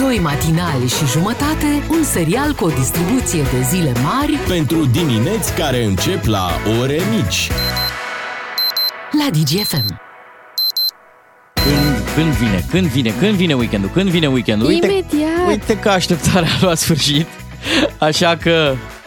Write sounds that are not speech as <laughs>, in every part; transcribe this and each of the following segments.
Doi matinali și jumătate, un serial cu o distribuție de zile mari Pentru dimineți care încep la ore mici. la DGFM. Când, când vine, când vine, când vine weekendul, când vine weekendul. Uite, Imediat. uite că așteptarea a luat sfârșit. Așa că Bună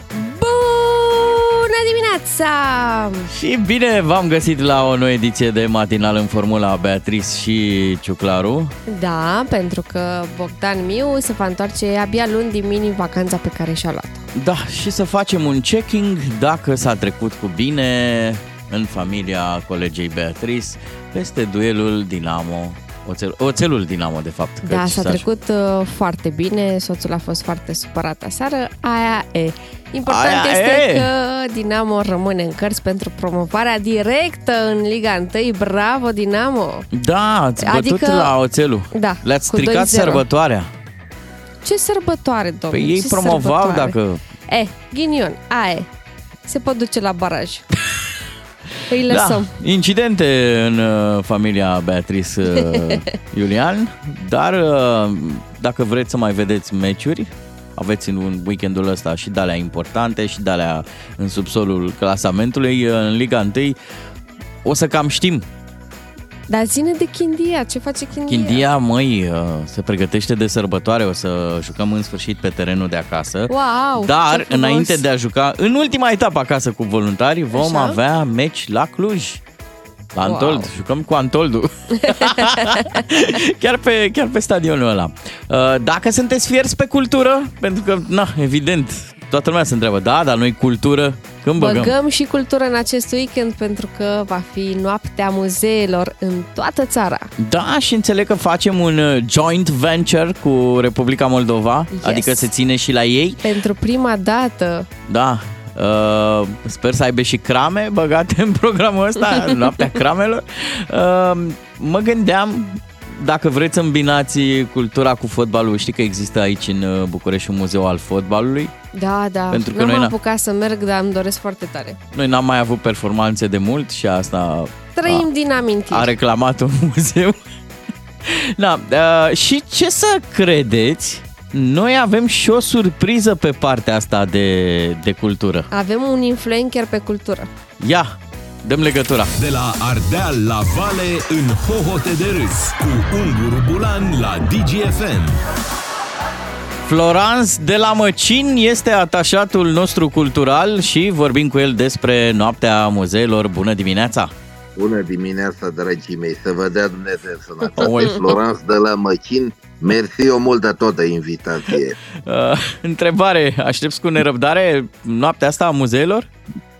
dimineața! și bine v-am găsit la o nouă ediție de matinal în formula Beatrice și Ciuclaru. Da, pentru că Bogdan Miu se va întoarce abia luni din mini vacanța pe care și-a luat. Da, și să facem un checking dacă s-a trecut cu bine în familia colegei Beatrice peste duelul Dinamo. Oțel, oțelul Dinamo, de fapt. Da, căci s-a s-a- trecut uh, foarte bine, soțul a fost foarte supărat aseară, aia e. Important Aia este e. că Dinamo rămâne în cărți pentru promovarea directă în Liga 1. Bravo, Dinamo! Da, ați bătut Adică- la oțelul. Da, Le-ați cu stricat 2-0. sărbătoarea. Ce sărbătoare, domnule! Păi ei ce promovau sărbătoare. dacă... E, ghinion, aia e. Se pot duce la baraj. <laughs> Îi lăsăm. Da, incidente în uh, familia Beatrice uh, <laughs> Iulian, dar uh, dacă vreți să mai vedeți meciuri, aveți în un weekendul ăsta și de importante și de în subsolul clasamentului uh, în Liga 1, o să cam știm. Dar ține de Chindia. Ce face Chindia? Chindia, măi, uh, se pregătește de sărbătoare, o să jucăm în sfârșit pe terenul de acasă. Wow, Dar ce frumos. înainte de a juca, în ultima etapă acasă cu voluntari, vom Așa? avea meci la Cluj. La Wow. Antold, jucăm cu Antoldu. <laughs> chiar, pe, chiar pe stadionul ăla. Uh, Dacă sunteți fierți pe cultură, pentru că, na, evident, toată lumea se întreabă, da, dar noi cultură, când băgăm? Băgăm și cultură în acest weekend pentru că va fi noaptea muzeelor în toată țara. Da, și înțeleg că facem un uh, joint venture cu Republica Moldova, Yes. adică se ține și la ei. Pentru prima dată. Da, uh, sper să aibă și crame băgate în programul ăsta, <laughs> noaptea cramelor. Uh, mă gândeam dacă vreți să îmbinați cultura cu fotbalul, știi că există aici în uh, București un muzeu al fotbalului. Da, da. Pentru că N-am noi n- apucat să merg, dar îmi doresc foarte tare. Noi n-am mai avut performanțe de mult și asta Trăim din amintiri. a reclamat un <laughs> muzeu. da, uh, și ce să credeți, noi avem și o surpriză pe partea asta de, de cultură. Avem un influencer pe cultură. Ia, dăm legătura. De la Ardeal la Vale în hohote de râs cu Unguru Bulan la DGFM. Florans de la Măcin este atașatul nostru cultural și vorbim cu el despre noaptea muzeelor. Bună dimineața! Bună dimineața, dragii mei, să vă dea Dumnezeu sănătate. Oi. Florence de la Măcin, mersi o mult de tot de invitație. Uh, <laughs> întrebare, aștepți cu nerăbdare noaptea asta a muzeelor?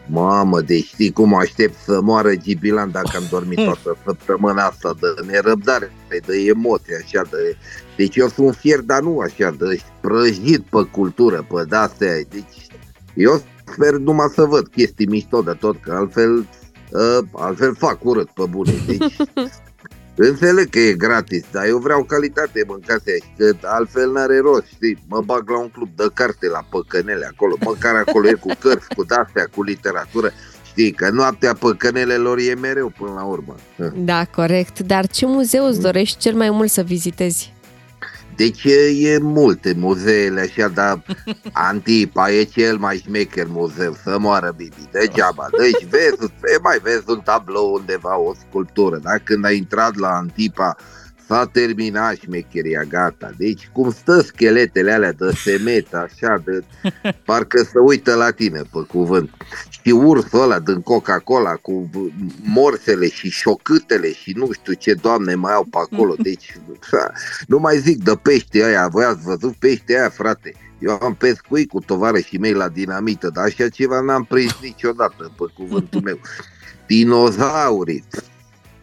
Mamă, deci știi cum aștept să moară Gibilan dacă am dormit toată săptămâna asta de nerăbdare, de emoții, așa, de... Deci eu sunt fier, dar nu așa, de prăjit pe cultură, pe de-astea. Deci eu sper numai să văd chestii mișto de tot, că altfel, uh, altfel fac urât pe bune. Deci <laughs> Înțeleg că e gratis, dar eu vreau calitate în mâncase și că altfel n-are rost, știi? Mă bag la un club de carte la Păcănele acolo, măcar acolo e cu cărți, cu de-astea, cu literatură. Știi că noaptea păcănelelor e mereu până la urmă. Da, corect. Dar ce muzeu îți dorești cel mai mult să vizitezi? Deci e, e multe muzeele așa, dar <laughs> Antipa e cel mai șmecher muzeu, să moară Bibi, degeaba. Deci vezi, e mai vezi un tablou undeva, o sculptură, da? Când ai intrat la Antipa, s-a terminat șmecheria, gata. Deci cum stă scheletele alea de semet, așa, de <laughs> parcă să uită la tine, pe cuvânt. Și ursul ăla din Coca-Cola cu morsele și șocâtele și nu știu ce doamne mai au pe acolo. <laughs> Deci, ha, nu mai zic de pește aia, voi ați văzut pește aia, frate? Eu am pescuit cu tovarășii mei la dinamită, dar așa ceva n-am prins niciodată, pe cuvântul <laughs> meu. Dinozaurii.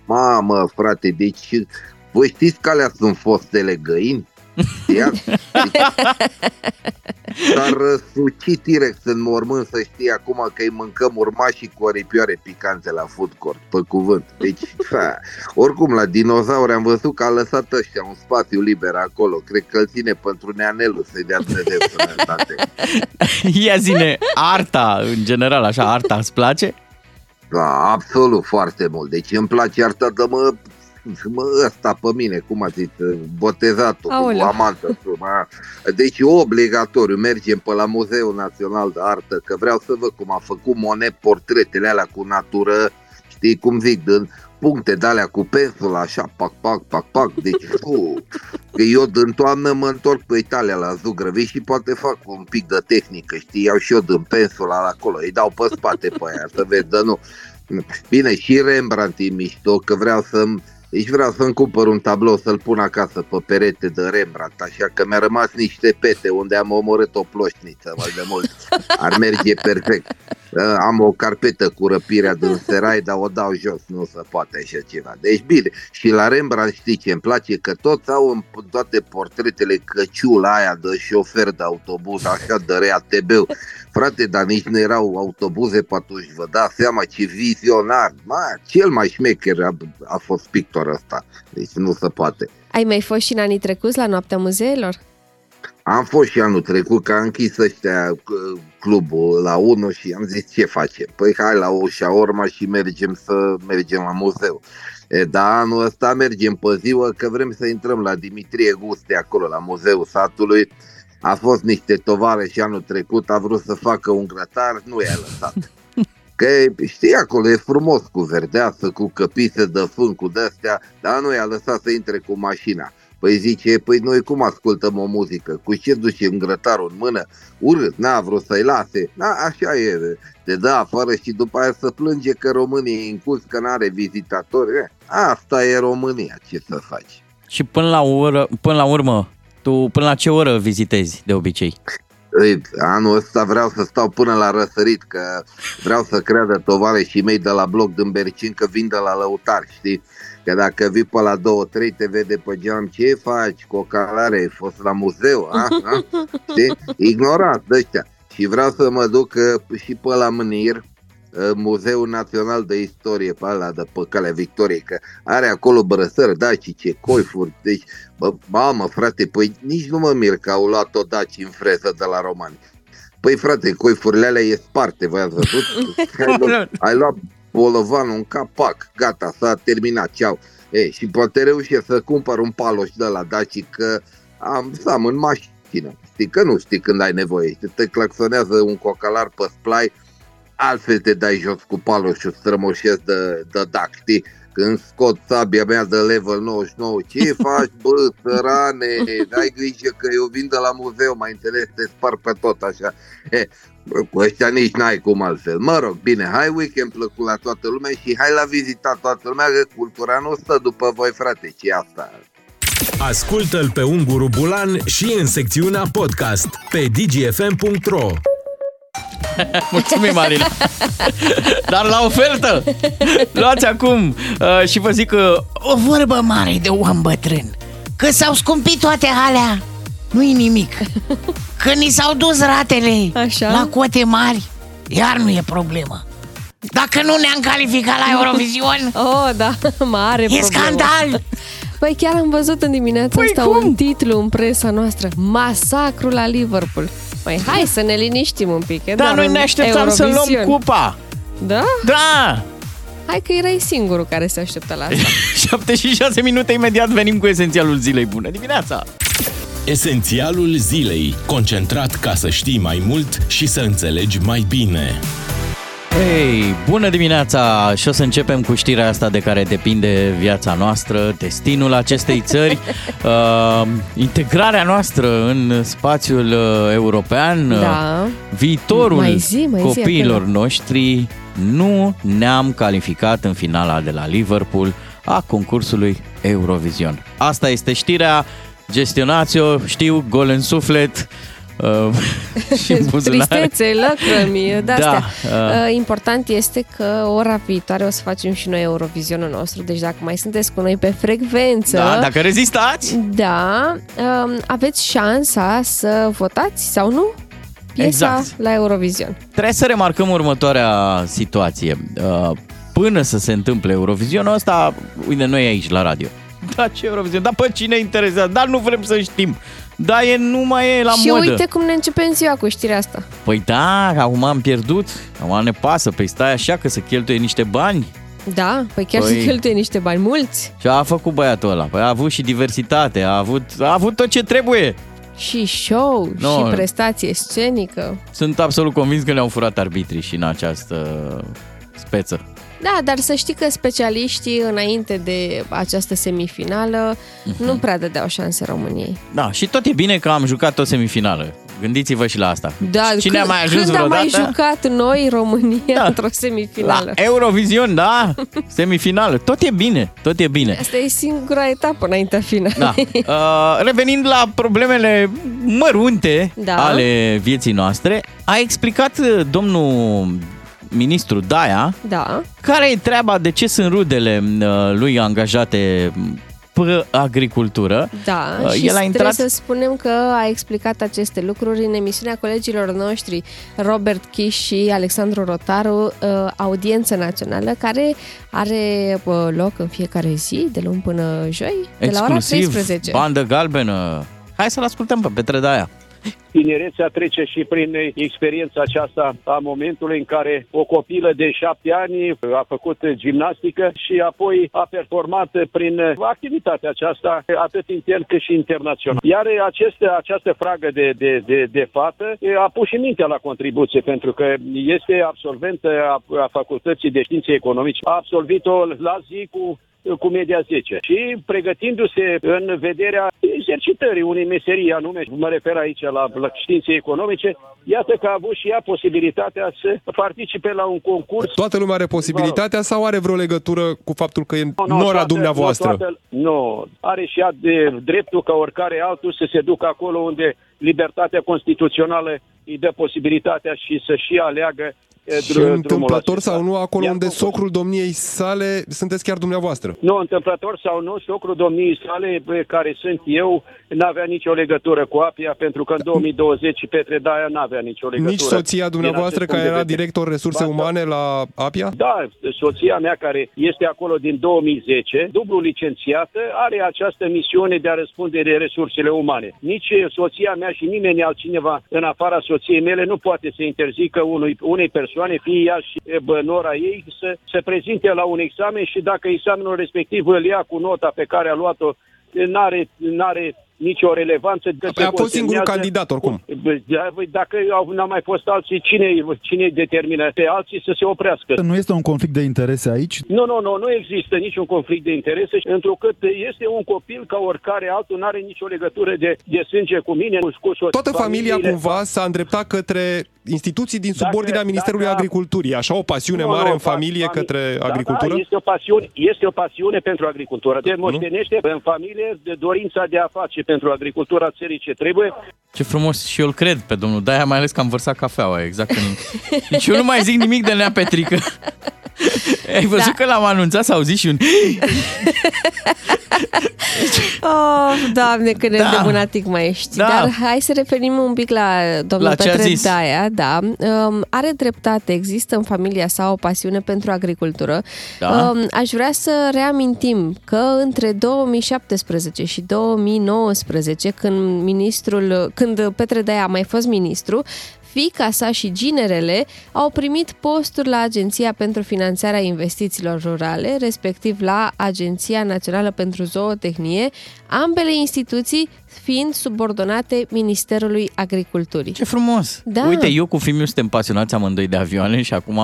Mamă, frate, deci voi știți că alea sunt fostele găini? Ia? <laughs> S-ar răsuci T-Rex în mormânt să știi acum că îi mâncăm urmașii cu oripioare picante la food court, pe cuvânt. Deci, fa, oricum, la dinozauri am văzut că a lăsat ăștia un spațiu liber acolo. Cred că îl ține pentru neanelul să-i dea Dumnezeu sănătate. <laughs> Ia zine, arta, în general, așa, arta îți place? Da, absolut, foarte mult. Deci îmi place arta de mă, mă ăsta pe mine, cum a zis, botezatul, cu Aoleu. amantă. Ma. Deci obligatoriu mergem pe la Muzeul Național de Artă, că vreau să văd cum a făcut Monet portretele alea cu natură, știi cum zic, din puncte de alea cu pensul, așa, pac, pac, pac, pac, deci, <laughs> uh, că eu din toamnă mă întorc pe Italia la Zugrăvi și poate fac un pic de tehnică, știi, iau și eu din pensul la acolo, îi dau pe spate pe aia, să vezi, dar nu. Bine, și Rembrandt e mișto, că vreau să-mi deci vreau să-mi cumpăr un tablou să-l pun acasă pe perete de Rembrandt, așa că mi-a rămas niște pete unde am omorât o ploșniță mai de mult. Ar merge perfect. Uh, am o carpetă cu răpirea din serai, dar o dau jos, nu se poate așa ceva. Deci bine, și la Rembrandt știi ce îmi place? Că toți au în toate portretele căciula aia de șofer de autobuz, așa de rea tb Frate, dar nici nu erau autobuze pe atunci, vă dați seama ce vizionar. Ma, cel mai șmecher a, a fost pictor ăsta, deci nu se poate. Ai mai fost și în anii trecuți la Noaptea Muzeelor? Am fost și anul trecut, că a închis ăștia clubul la 1 și am zis ce facem? Păi hai la o șaorma și mergem să mergem la muzeu. E, da, anul ăsta mergem pe ziua că vrem să intrăm la Dimitrie Guste acolo, la muzeul satului. A fost niște tovare și anul trecut a vrut să facă un grătar, nu i-a lăsat. <laughs> Că știi, acolo e frumos cu verdeață, cu căpise de fân, cu de-astea, dar nu i-a lăsat să intre cu mașina. Păi zice, păi noi cum ascultăm o muzică? Cu ce ducem grătarul în mână? Urât, n-a vrut să-i lase. Da, așa e, te dă afară și după aia să plânge că România e în curs, că n-are vizitatori. Asta e România, ce să faci? Și până la, ură, până la urmă, tu până la ce oră vizitezi de obicei? Anul ăsta vreau să stau până la răsărit, că vreau să creadă și mei de la bloc din Bercin că vin de la lăutar, știi? Că dacă vii pe la două, trei, te vede pe geam, ce faci cu o calare, ai fost la muzeu, a? a? <laughs> Știi? Ignorat de ăștia. Și vreau să mă duc uh, și pe la Mânir, uh, Muzeul Național de Istorie, pe ala de pe calea Victoriei, că are acolo brăsări, ce coifuri, deci, bă, mamă, frate, păi nici nu mă mir că au luat-o daci în freză de la romani. Păi frate, coifurile alea e sparte, voi ați văzut? <laughs> Ai luat, ai luat bolovanul un capac, gata, s-a terminat, ceau. E, și poate reușe să cumpăr un paloș de la Daci că am să am în mașină. Știi că nu știi când ai nevoie. Te claxonează un cocalar pe splai, altfel te dai jos cu paloșul strămoșesc de, de dac, știi? Când scot sabia mea de level 99, ce <laughs> faci, bă, sărane, ai grijă că eu vin de la muzeu, mai înțeles, te spar pe tot așa. E, <laughs> cu ăștia nici n-ai cum altfel. Mă rog, bine, hai weekend plăcut la toată lumea și hai la vizita toată lumea, că cultura nu stă după voi, frate, ce asta. Ascultă-l pe Unguru Bulan și în secțiunea podcast pe dgfm.ro <laughs> Mulțumim, Marina! <laughs> Dar la ofertă! Luați acum uh, și vă zic că o vorbă mare de om bătrân. Că s-au scumpit toate alea nu-i nimic. <laughs> Când ni s-au dus ratele Așa? la cote mari, iar nu e problemă. Dacă nu ne-am calificat la Eurovision, <laughs> oh, da, <laughs> mare e problemă. scandal. Păi chiar am văzut în dimineața păi asta cum? un titlu în presa noastră. Masacru la Liverpool. Păi hai să ne liniștim un pic. Dar da, noi ne așteptam să luăm cupa. Da? Da! Hai că erai singurul care se așteptă la asta. 7 și 6 minute, imediat venim cu esențialul zilei. Bună dimineața! Esențialul zilei, concentrat ca să știi mai mult și să înțelegi mai bine. Hei, bună dimineața! Și o să începem cu știrea asta de care depinde viața noastră, destinul acestei țări, <laughs> uh, integrarea noastră în spațiul uh, european, da. viitorul mai zi, mai copiilor zi noștri. Nu ne-am calificat în finala de la Liverpool a concursului Eurovision. Asta este știrea gestionați-o, știu, gol în suflet, uh, <laughs> și în <laughs> Tristețe, lăcrămi, <laughs> de Da, uh, uh, Important este că ora viitoare o să facem și noi Eurovizionul nostru, deci dacă mai sunteți cu noi pe frecvență... Da, dacă rezistați! Da, uh, aveți șansa să votați sau nu piesa exact. la Eurovision. Trebuie să remarcăm următoarea situație. Uh, până să se întâmple Eurovizionul ăsta, uite, noi aici la radio, da, ce Eurovision? Dar pe cine interesează? Dar nu vrem să știm. Da, e, nu mai e la și modă. Și uite cum ne începem ziua cu știrea asta. Păi da, acum am pierdut. Acum ne pasă. Păi stai așa că să cheltuie niște bani. Da, păi chiar păi... să cheltuie niște bani mulți. Și a făcut băiatul ăla. Păi a avut și diversitate, a avut, a avut tot ce trebuie. Și show, no. și prestație scenică. Sunt absolut convins că ne-au furat arbitrii și în această speță. Da, dar să știi că specialiștii înainte de această semifinală uh-huh. nu prea dădeau șanse României. Da, și tot e bine că am jucat o semifinală. Gândiți-vă și la asta. Da, Cine când, a mai ajuns când vreodată? am mai jucat noi, România, da. într-o semifinală? La Eurovision, da, semifinală. Tot e bine, tot e bine. Asta e singura etapă înaintea finalei. Da. Uh, revenind la problemele mărunte da. ale vieții noastre, a explicat domnul ministru Daia, da. care e treaba, de ce sunt rudele uh, lui angajate pe agricultură. Da, uh, și El a intrat... trebuie să spunem că a explicat aceste lucruri în emisiunea colegilor noștri Robert Kish și Alexandru Rotaru, uh, audiență națională, care are loc în fiecare zi, de luni până joi, de la ora 13. bandă galbenă. Hai să-l ascultăm pe Petre Daia. Tinerețea trece și prin experiența aceasta a momentului în care o copilă de șapte ani a făcut gimnastică și apoi a performat prin activitatea aceasta atât intern cât și internațional. Iar aceste, această fragă de, de, de, de fată a pus și mintea la contribuție pentru că este absolventă a, a facultății de științe economice. A absolvit-o la zi cu cu media 10 și pregătindu-se în vederea exercitării unei meserii anume, mă refer aici la, la științe economice, iată că a avut și ea posibilitatea să participe la un concurs. Toată lumea are posibilitatea sau are vreo legătură cu faptul că e no, no, nora toată, dumneavoastră? Nu, toată, nu, are și ea de dreptul ca oricare altul să se ducă acolo unde libertatea constituțională îi dă posibilitatea și să și aleagă și întâmplător sau nu, acolo unde socrul domniei sale sunteți chiar dumneavoastră? Nu, întâmplător sau nu, socrul domniei sale, care sunt eu, n-avea nicio legătură cu Apia, pentru că în 2020 Petre Daia n-avea nicio legătură. Nici soția dumneavoastră, care era director resurse umane la Apia? Da, soția mea, care este acolo din 2010, dublu licențiată, are această misiune de a răspunde de resursele umane. Nici soția mea și nimeni altcineva în afara soției mele nu poate să interzică unui, unei persoane persoane, fie ea și nora ei, să se prezinte la un examen și dacă examenul respectiv îl ia cu nota pe care a luat-o, n-are, n-are nicio relevanță. Păi a fost singurul candidat oricum. Dacă n-au mai fost alții, cine, cine determină pe alții să se oprească? Nu este un conflict de interese aici? Nu, nu, nu, nu există niciun conflict de interese, întrucât este un copil ca oricare altul, nu are nicio legătură de, de sânge cu mine, cu Toată familia cumva s-a îndreptat către instituții din subordinea dacă, Ministerului dacă, Agriculturii. Așa o pasiune nu, mare nu, în familie fami- către da, agricultură? Da, este o pasiune, este o pasiune pentru agricultură. De moștenește în familie de dorința de a face pentru agricultura țării ce trebuie. Ce frumos și eu îl cred pe domnul Daia, mai ales că am vărsat cafeaua, exact. În... Deci eu nu mai zic nimic de Nea Petrică. <laughs> Ai văzut da. că l-am anunțat, s-a auzit și un... <laughs> oh, doamne, cât da. de bunatic mai ești. Da. Dar hai să referim un pic la domnul la Petre Daia. Da. Um, are dreptate, există în familia sa o pasiune pentru agricultură. Da. Um, aș vrea să reamintim că între 2017 și 2019, când ministrul, când Petre Daia a mai fost ministru, fica sa și ginerele au primit posturi la Agenția pentru Finanțarea Investițiilor Rurale, respectiv la Agenția Națională pentru Zootehnie, ambele instituții fiind subordonate Ministerului Agriculturii. Ce frumos! Da. Uite, eu cu Fimiu suntem pasionați amândoi de avioane și acum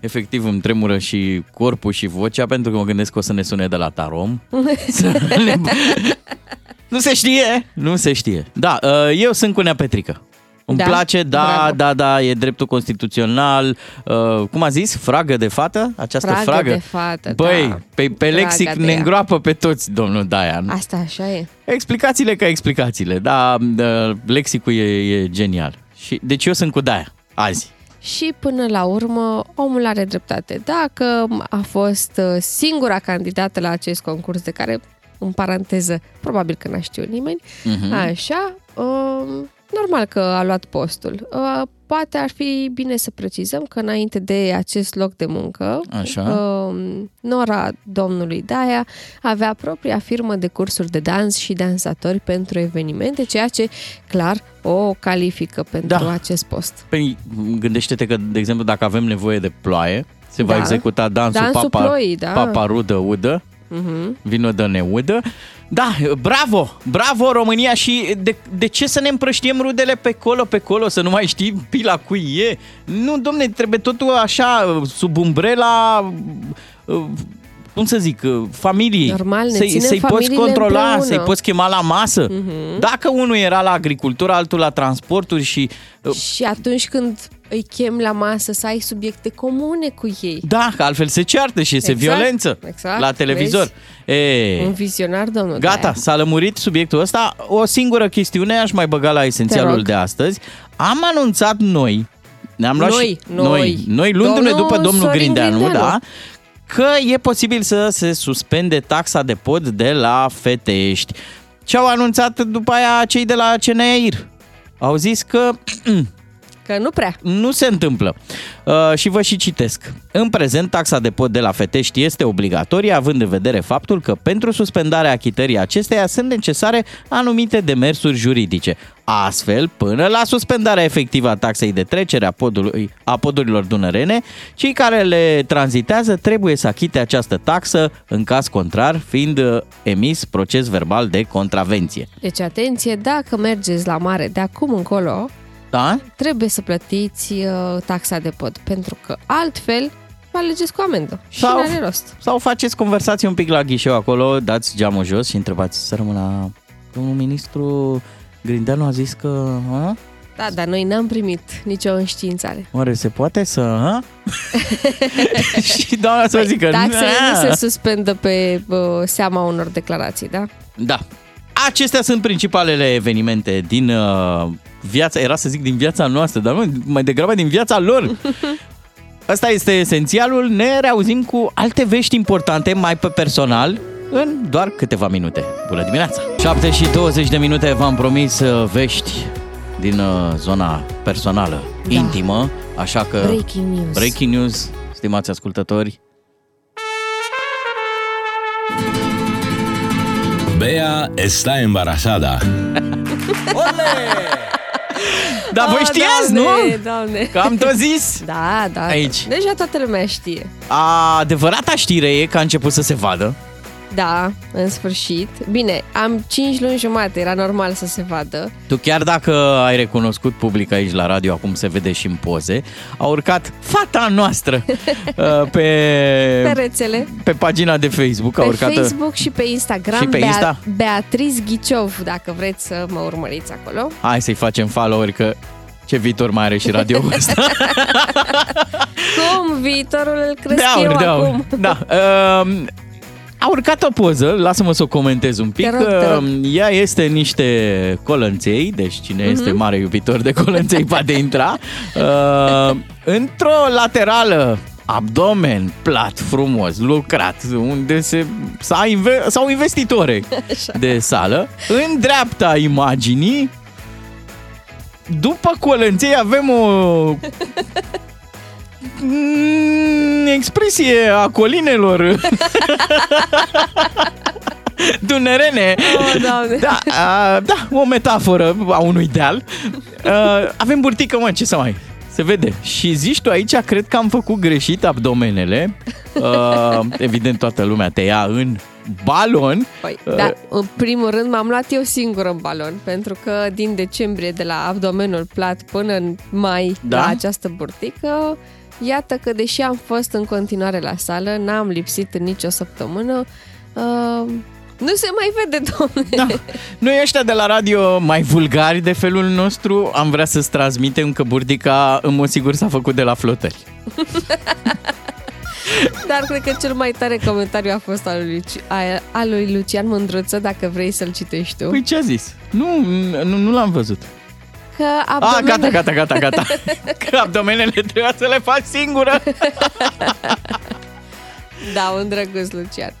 efectiv îmi tremură și corpul și vocea pentru că mă gândesc că o să ne sune de la Tarom. <laughs> Nu se știe, nu se știe. Da, uh, eu sunt cu Nea Petrică. Îmi da? place, da, Bravo. da, da, e dreptul constituțional. Uh, cum a zis? Fragă de fată? Această fragă? fragă? de fată, Băi, da. pe, pe lexic ne îngroapă pe toți, domnul Daia. Asta așa e. Explicațiile ca explicațiile, da, uh, lexicul e, e genial. Și, deci eu sunt cu Daia, azi. Și până la urmă, omul are dreptate. Dacă a fost uh, singura candidată la acest concurs de care în paranteză, probabil că n-a știut nimeni, uh-huh. așa, um, Normal că a luat postul. Uh, poate ar fi bine să precizăm că înainte de acest loc de muncă, Așa. Um, Nora domnului Daia avea propria firmă de cursuri de dans și dansatori pentru evenimente, ceea ce clar o califică pentru da. acest post. Păi gândește-te că, de exemplu, dacă avem nevoie de ploaie, se da. va executa dansul, dansul papa, ploi, da. papa rudă udă, uh-huh. vină de neudă Da, bravo, bravo România și de, de ce să ne împrăștiem rudele pe colo, pe colo, să nu mai știi pila cui e? Nu, domne, trebuie totul așa, sub umbrela cum să zic, familiei. Normal, ne să-i, să-i poți controla, împreună. să-i poți chema la masă. Uh-huh. Dacă unul era la agricultură, altul la transporturi și... Și atunci când îi chem la masă să ai subiecte comune cu ei. Da, că altfel se ceartă și este Exact, violență exact, la televizor. E, Un vizionar, domnul. Gata, de-aia. s-a lămurit subiectul ăsta. O singură chestiune aș mai băga la Te esențialul rog. de astăzi. Am anunțat noi, ne-am luat Noi, și, noi. noi, noi luându-ne Domnul după domnul Sorin Grindeanu, Grindeanu. da, că e posibil să se suspende taxa de pod de la Fetești. Ce au anunțat după aia cei de la CNAIR? Au zis că <clears throat> Că nu prea. nu se întâmplă. Uh, și vă și citesc. În prezent, taxa de pod de la Fetești este obligatorie, având în vedere faptul că pentru suspendarea achitării acesteia sunt necesare anumite demersuri juridice. Astfel, până la suspendarea efectivă a taxei de trecere a, podului, a podurilor dunărene, cei care le tranzitează trebuie să achite această taxă, în caz contrar, fiind uh, emis proces verbal de contravenție. Deci, atenție, dacă mergeți la mare de acum încolo, Da? trebuie să plătiți uh, taxa de pod, pentru că altfel vă alegeți cu amendă. Și Sau- nu are rost. Sau faceți conversații un pic la ghișeu acolo, dați geamul jos și întrebați să rămână domnul ministru Grindeanu a zis că a? Da, dar noi n-am primit nicio înștiințare. oare se poate să... A? <laughs> <laughs> și doamna să zică... Taxele "Na." nu se suspendă pe uh, seama unor declarații, da? Da. Acestea sunt principalele evenimente din uh, viața, era să zic din viața noastră, dar nu, mai degrabă din viața lor. <laughs> Asta este esențialul. Ne reauzim cu alte vești importante, mai pe personal, în doar câteva minute. Bună dimineața! 7 și 20 de minute v-am promis uh, vești din uh, zona personală, da. intimă, așa că... Breaking news. Breaking news, stimați ascultători. Bea está embarazada. Dar voi Oh, știați, doamne, nu? Doamne. Că am tot zis. Da, da. Aici. Deja toată lumea știe. Adevărata știre e că a început să se vadă. Da, în sfârșit. Bine, am 5 luni jumate, era normal să se vadă. Tu chiar dacă ai recunoscut public aici la radio, acum se vede și în poze, a urcat fata noastră <laughs> uh, pe, Pe rețele, pe pagina de Facebook. A pe urcat uh, Facebook și pe Instagram. Și pe Insta? Beatriz Ghiciov, dacă vreți să mă urmăriți acolo. Hai să-i facem followeri că ce viitor mai are și radio <laughs> ăsta. Cum viitorul îl cresc de aur, eu de aur. acum. Da. Uh, <laughs> a urcat o poză, lasă-mă să o comentez un pic. Te rog, te rog. Uh, Ea este niște colănței, deci cine Mhm. este mare iubitor de colănței poate intra. Uh, într-o laterală abdomen plat, frumos, lucrat, unde se, s-a inve- s-au investit ore de sală. În dreapta imaginii, după colănței avem o mm, expresie a colinelor <laughs> Dunărene. Oh, Doamne. Da, a, da, o metaforă a unui deal. A, avem burtică, mă, ce să mai... Se vede. Și zici tu aici, cred că am făcut greșit abdomenele. A, evident, toată lumea te ia în balon. Păi, Uh, da, în primul rând m-am luat eu singur în balon, pentru că din decembrie, de la abdomenul plat până în mai, Da? la această burtică, iată că deși am fost în continuare la sală, n-am lipsit în nicio săptămână, uh, nu se mai vede, <laughs> domnule. Da. Noi ăștia de la radio mai vulgari de felul nostru am vrea să-ți transmitem că burtica în mod sigur s-a făcut de la flotări. <laughs> Dar cred că cel mai tare comentariu a fost al lui, Luci- a- al lui Lucian Mândruță, dacă vrei să-l citești tu. Păi ce a zis? Nu, nu, nu l-am văzut. Că A, abdomenele... gata, gata, gata, gata. <laughs> Că abdomenele trebuia să le faci singură. <laughs> Da, un drăguț Lucian.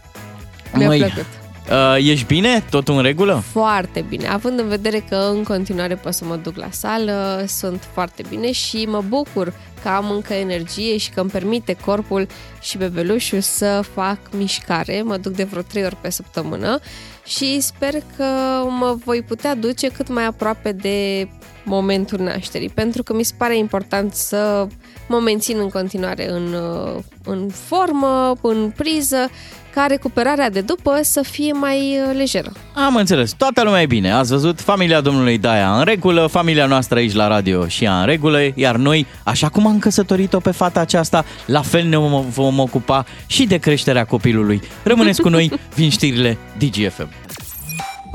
Mi-a Măi, plăcut. Uh, ești bine? Totul în regulă? Foarte bine, având în vedere că în continuare pot să mă duc la sală, sunt foarte bine și mă bucur că am încă energie și că îmi permite corpul și bebelușul să fac mișcare. Mă duc de vreo 3 ori pe săptămână și sper că mă voi putea duce cât mai aproape de momentul nașterii, pentru că mi se pare important să mă mențin în continuare în, uh, în formă, în priză, ca recuperarea de după să fie mai uh, lejeră. Am înțeles. Toată lumea e bine. Ați văzut? Familia domnului Daia în regulă, familia noastră aici la radio și ea în regulă, iar noi, așa cum am căsătorit-o pe fata aceasta, la fel ne vom ocupa și de creșterea copilului. Rămâneți cu noi, vin știrile DGFM.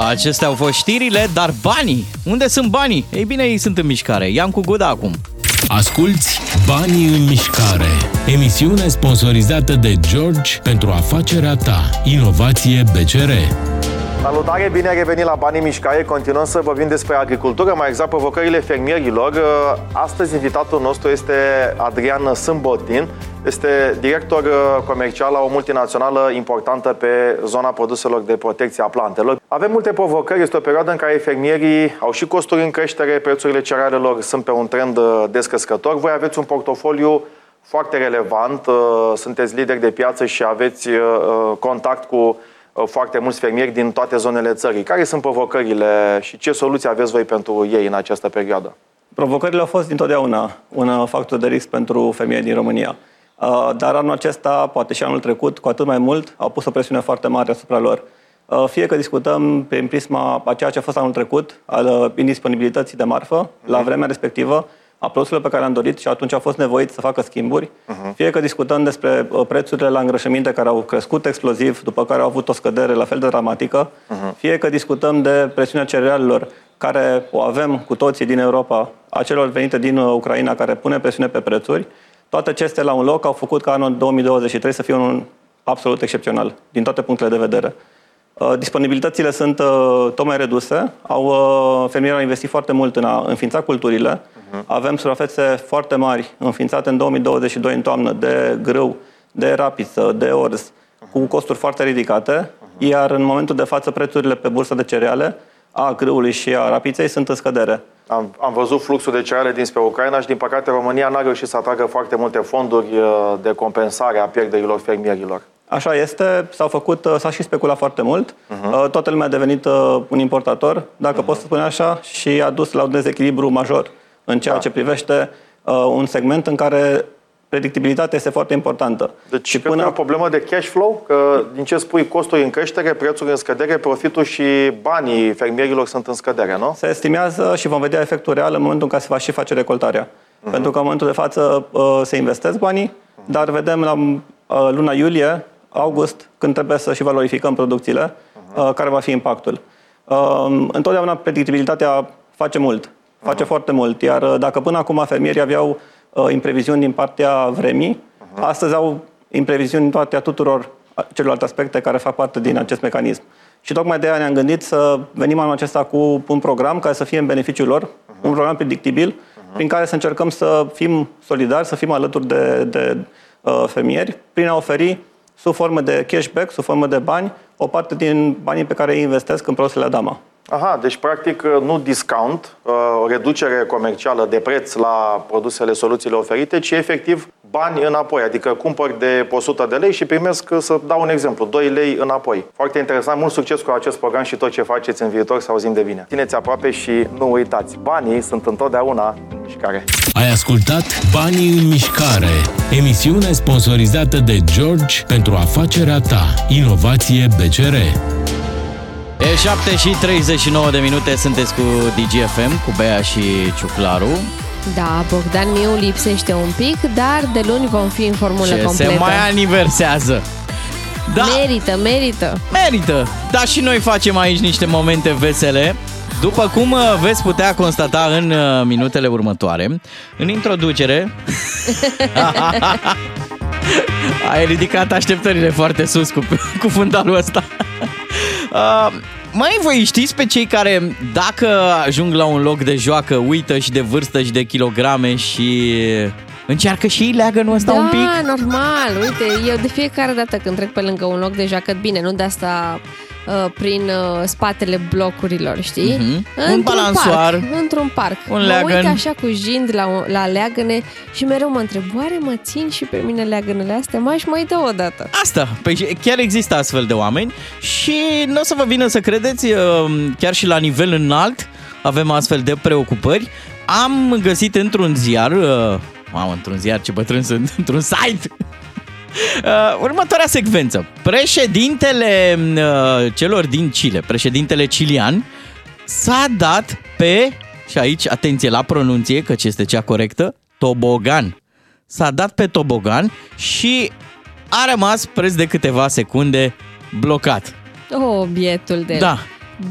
Acestea au fost știrile, dar banii? Unde sunt banii? Ei bine, ei sunt în mișcare. I-am cu Guda acum. Asculți Banii în mișcare, emisiune sponsorizată de George pentru afacerea ta. Inovație BCR. Salutare, bine ai revenit la Banii Mișcare. Continuăm să vorbim despre agricultură, mai exact provocările fermierilor. Astăzi invitatul nostru este Adrian Sâmbotin, este director uh, comercial la o multinațională importantă pe zona produselor de protecție a plantelor. Avem multe provocări, este o perioadă în care fermierii au și costuri în creștere, prețurile cerealelor sunt pe un trend uh, descăscător. Voi aveți un portofoliu foarte relevant, uh, sunteți lideri de piață și aveți contact cu foarte mulți fermieri din toate zonele țării. Care sunt provocările și ce soluții aveți voi pentru ei în această perioadă? Provocările au fost dintotdeauna un factor de risc pentru fermieri din România. Uh, dar anul acesta, poate și anul trecut, cu atât mai mult, au pus o presiune foarte mare asupra lor. Uh, fie că discutăm prin prisma a ceea ce a fost anul trecut, al uh, indisponibilității de marfă, uh-huh. la mhm. vremea respectivă, a produselor pe care le-am dorit și atunci a fost nevoit să facă schimburi, uh-huh. fie că discutăm despre prețurile la îngrășăminte care au crescut exploziv, după care au avut o scădere la fel de dramatică, uh-huh. fie că discutăm de presiunea cerealelor care o avem cu toții din Europa, a celor venite din Ucraina care pune presiune pe prețuri, toate acestea la un loc au făcut ca anul 2023 să fie unul absolut excepțional, din toate punctele de vedere. Uh, disponibilitățile sunt uh, tot mai reduse. Au, uh, fermierii au investit foarte mult în a înființa culturile. Uh-huh. Avem suprafețe foarte mari înființate în 2022 în toamnă de grâu, de rapiță, de orz, uh-huh. cu costuri foarte ridicate, uh-huh. iar în momentul de față prețurile pe bursa de cereale a grâului și a rapiței sunt în scădere. Am, am văzut fluxul de cereale dinspre Ucraina și, din păcate, România n-a reușit să atragă foarte multe fonduri uh, de compensare a pierderilor fermierilor. Așa este, s-au făcut, uh, s-a și speculat foarte mult. Uh-huh. Toată lumea a devenit uh, un importator, dacă uh-huh. pot să spun așa, și a dus la un dezechilibru major în ceea da. ce privește un segment în care predictibilitatea este foarte importantă. Deci și până... o problemă de cash flow, că din ce spui, costuri în creștere, prețuri în scădere, profitul și banii fermierilor sunt în scădere, nu? Se estimează și vom vedea efectul real în momentul în care se va și face recoltarea. Uh-huh. Pentru că în momentul de față uh, se investesc banii, uh-huh. dar vedem la uh, luna iulie, august, când trebuie să și valorificăm producțiile, uh-huh. care va fi impactul. Întotdeauna predictibilitatea face mult, face uh-huh. foarte mult, iar dacă până acum fermierii aveau uh, impreviziuni din partea vremii. Uh-huh. Astăzi au impreviziuni din partea tuturor celorlalte aspecte care fac parte din acest mecanism. Și tocmai de aia ne-am gândit să venim anul acesta cu un program care să fie în beneficiul lor, uh-huh. un program predictibil, uh-huh. prin care să încercăm să fim solidari, să fim alături de, de uh, fermieri, prin a oferi sub formă de cashback, sub formă de bani, o parte din banii pe care îi investesc în produsele Adama. Aha, deci practic uh, nu discount, uh, o reducere comercială de preț la produsele, soluțiile oferite, ci efectiv bani înapoi. Adică cumpăr de 100 de lei și primesc, uh, să dau un exemplu, 2 lei înapoi. Foarte interesant, mult succes cu acest program și tot ce faceți în viitor să auzim de bine. Țineți aproape și nu uitați, banii sunt întotdeauna în mișcare. Ai ascultat Banii în mișcare, emisiune sponsorizată de George pentru afacerea ta. Inovație BCR. E 7 și 39 de minute, sunteți cu DGFM, cu Bea și Ciuclaru. Da, Bogdan Miu lipsește un pic, dar de luni vom fi în formulă Ce completă. se mai aniversează. Da. Merită, merită. Merită. Dar și noi facem aici niște momente vesele. După cum uh, veți putea constata în uh, minutele următoare, în introducere... <laughs> Ai ridicat așteptările foarte sus cu, cu fundalul ăsta. Uh, <laughs> mai voi știți pe cei care, dacă ajung la un loc de joacă, uită și de vârstă și de kilograme și încearcă și ei leagănul ăsta da, un pic? Da, normal. Uite, eu de fiecare dată când trec pe lângă un loc de joacă, bine, nu de asta uh, prin uh, spatele blocurilor, știi? Mm-hmm. Un balansoar. Parc, într-un parc. Un mă leagăn. uit așa cu jind la, la leagăne și mereu mă întreb, oare mă țin și pe mine leagănele astea? Mai și mai dă o dată. Asta, păi chiar există astfel de oameni și nu o să vă vină să credeți, uh, chiar și la nivel înalt avem astfel de preocupări. Am găsit într-un ziar, uh, mamă, într-un ziar, ce bătrân sunt, <laughs> într-un site Uh, <laughs> următoarea secvență. Președintele uh, celor din Chile, președintele chilian, s-a dat pe, și aici atenție la pronunție, căci este cea corectă, tobogan. S-a dat pe tobogan și a rămas preț de câteva secunde blocat. Oh, bietul de Da.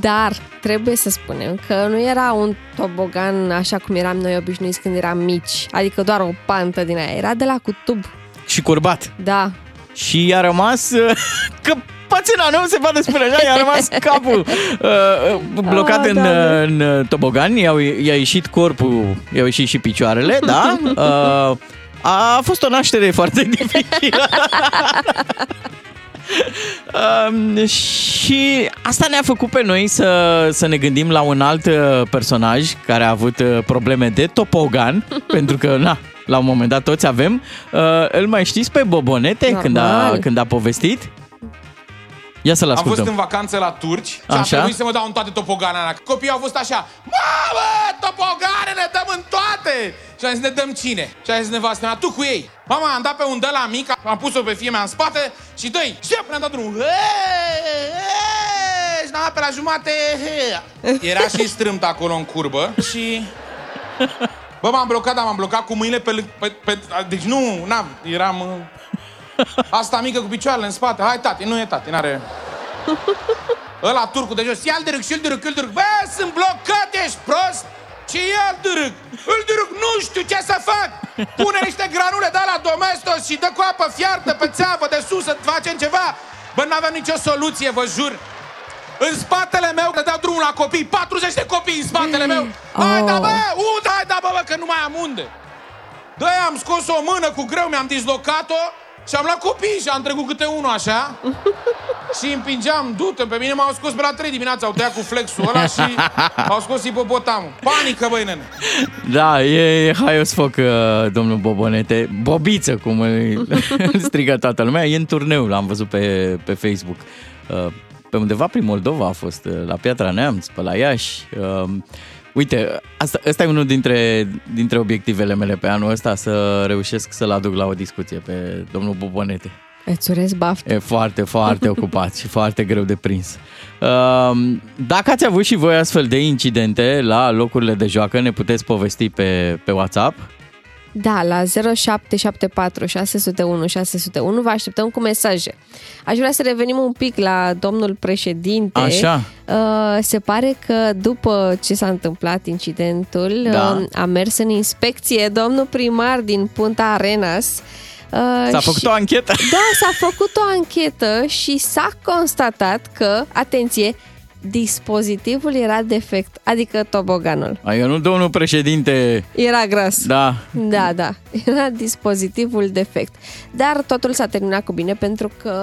Dar trebuie să spunem că nu era un tobogan așa cum eram noi obișnuiți când eram mici, adică doar o pantă din aia, era de la cu tub. Și curbat. Da. Și a rămas <laughs> că pățâna, nu se poate spune așa, i-a rămas <laughs> capul uh, blocat Ah, în, da, da. în uh, tobogan, i-a, i-a ieșit corpul, i-au ieșit și picioarele, <laughs> da? Uh, a fost o naștere foarte dificilă. Um, și asta ne-a făcut pe noi să, să ne gândim la un alt uh, personaj care a avut uh, probleme de topogan, pentru că, na, la un moment dat toți avem. Uh, îl mai știți pe Bobonete când a, Normal. când a povestit? Ia să-l Am fost ascultăm. în vacanță la turci și a Așa? trebuit să mă dau în toate topoganele. Copiii au fost așa, mamă, topogane, ne dăm în toate! Și am zis, ne dăm cine? Și a zis nevastă mea, tu cu ei. Mama, am dat pe un de la mic, am pus-o pe fie mea în spate și dă-i. Și eu ne-am dat drumul. Hei, hei, Și n-am dat pe la jumate. hei. Era și strâmt acolo în curbă și... Bă, m-am blocat, dar m-am blocat cu mâinile pe, lâng- pe, pe Deci nu, n-am, eram... uh, Asta mică cu picioarele în spate. Hai, tati, nu e tati, n-are... Ăla turcu de jos, ia-l dârâc și îl dârâc, îl dârâc. Bă, sunt blocat, ești prost? Ce ia-l dârâc? Îl dârâc, nu știu ce să fac. Pune niște granule de la domestos și dă cu apă fiartă pe țeavă de sus să facem ceva. Bă, n-aveam nicio soluție, vă jur. În spatele meu, că dau drumul la copii, 40 de copii în spatele meu. Hai, da, bă, unde? Hai, da, bă, bă, că nu mai am unde. de am scos o mână cu greu, mi-am dislocat-o și am luat copii și am trecut câte unul așa <laughs> și îi împingeam, du-te, pe mine m-au scos pe la 3 dimineața, au tăiat cu flexul ăla și <laughs> au scos ipopotamul. Panică, băi, nene. Da, e, e haios foc, uh, domnul Bobonete. Bobiță, cum îl <laughs> îl strigă toată lumea. E în turneu, l-am văzut pe, pe Facebook. Uh, Pe undeva prin Moldova a fost, uh, la Piatra Neamț, pe la Iași. Uh, Uite, asta, asta e unul dintre, dintre obiectivele mele pe anul ăsta, să reușesc să-l aduc la o discuție pe domnul Bobonete. Îți urez baftă. E foarte, foarte ocupat și foarte greu de prins. Um, Dacă ați avut și voi astfel de incidente la locurile de joacă, ne puteți povesti pe, pe WhatsApp. Da, la 0774 601 601 vă așteptăm cu mesaje. Aș vrea să revenim un pic la domnul președinte. Așa. Uh, Se pare că după ce s-a întâmplat incidentul, Da. uh, a mers în inspecție domnul primar din Punta Arenas. uh, S-a și- făcut o anchetă? Da, s-a făcut o anchetă și s-a constatat că, atenție, dispozitivul era defect, adică toboganul. Ai, nu, domnul președinte. Era gras. Da. Da, da, era dispozitivul defect. Dar totul s-a terminat cu bine pentru că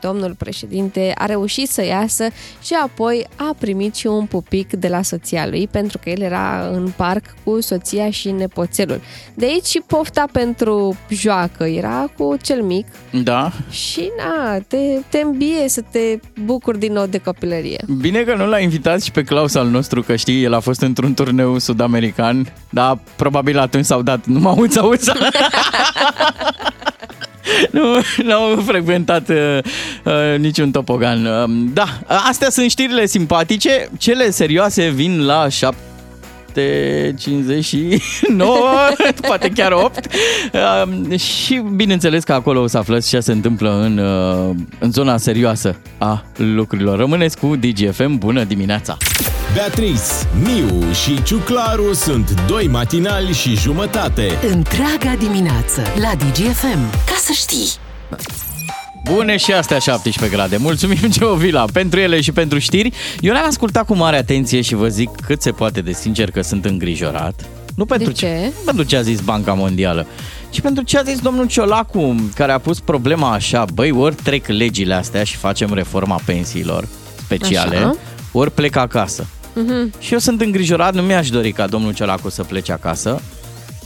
domnul președinte a reușit să iasă și apoi a primit și un pupic de la soția lui pentru că el era în parc cu soția și nepoțelul. De aici și pofta pentru joacă era cu cel mic Da. și na, te, te îmbie să te bucuri din nou de copilărie. Bine că nu l-a invitat și pe Claus al nostru, că știi, el a fost într-un turneu sud-american, dar probabil atunci s-au dat numai uța uța. nu, n-au frecventat uh, uh, niciun topogan. Uh, da, astea sunt știrile simpatice, cele serioase vin la 7 59, <laughs> poate chiar 8. Uh, și bineînțeles că acolo o să aflați ce se întâmplă în, uh, în zona serioasă a lucrurilor. Rămâneți cu DGFM, bună dimineața! Beatrice, Miu și Ciuclaru sunt doi matinali și jumătate. Întreaga dimineață la DGFM. Ca să știi! Bune și astea 17 grade. Mulțumim, <laughs> Geovila, pentru ele și pentru știri. Eu le-am ascultat cu mare atenție și vă zic cât se poate de sincer că sunt îngrijorat. Nu pentru De ce? Nu pentru ce a zis Banca Mondială, ci pentru ce a zis domnul Ciolacu, care a pus problema așa, băi, ori trec legile astea și facem reforma pensiilor speciale, Așa. ori plec acasă. Mhm. Și eu sunt îngrijorat, nu mi-aș dori ca domnul Ciolacu să plece acasă.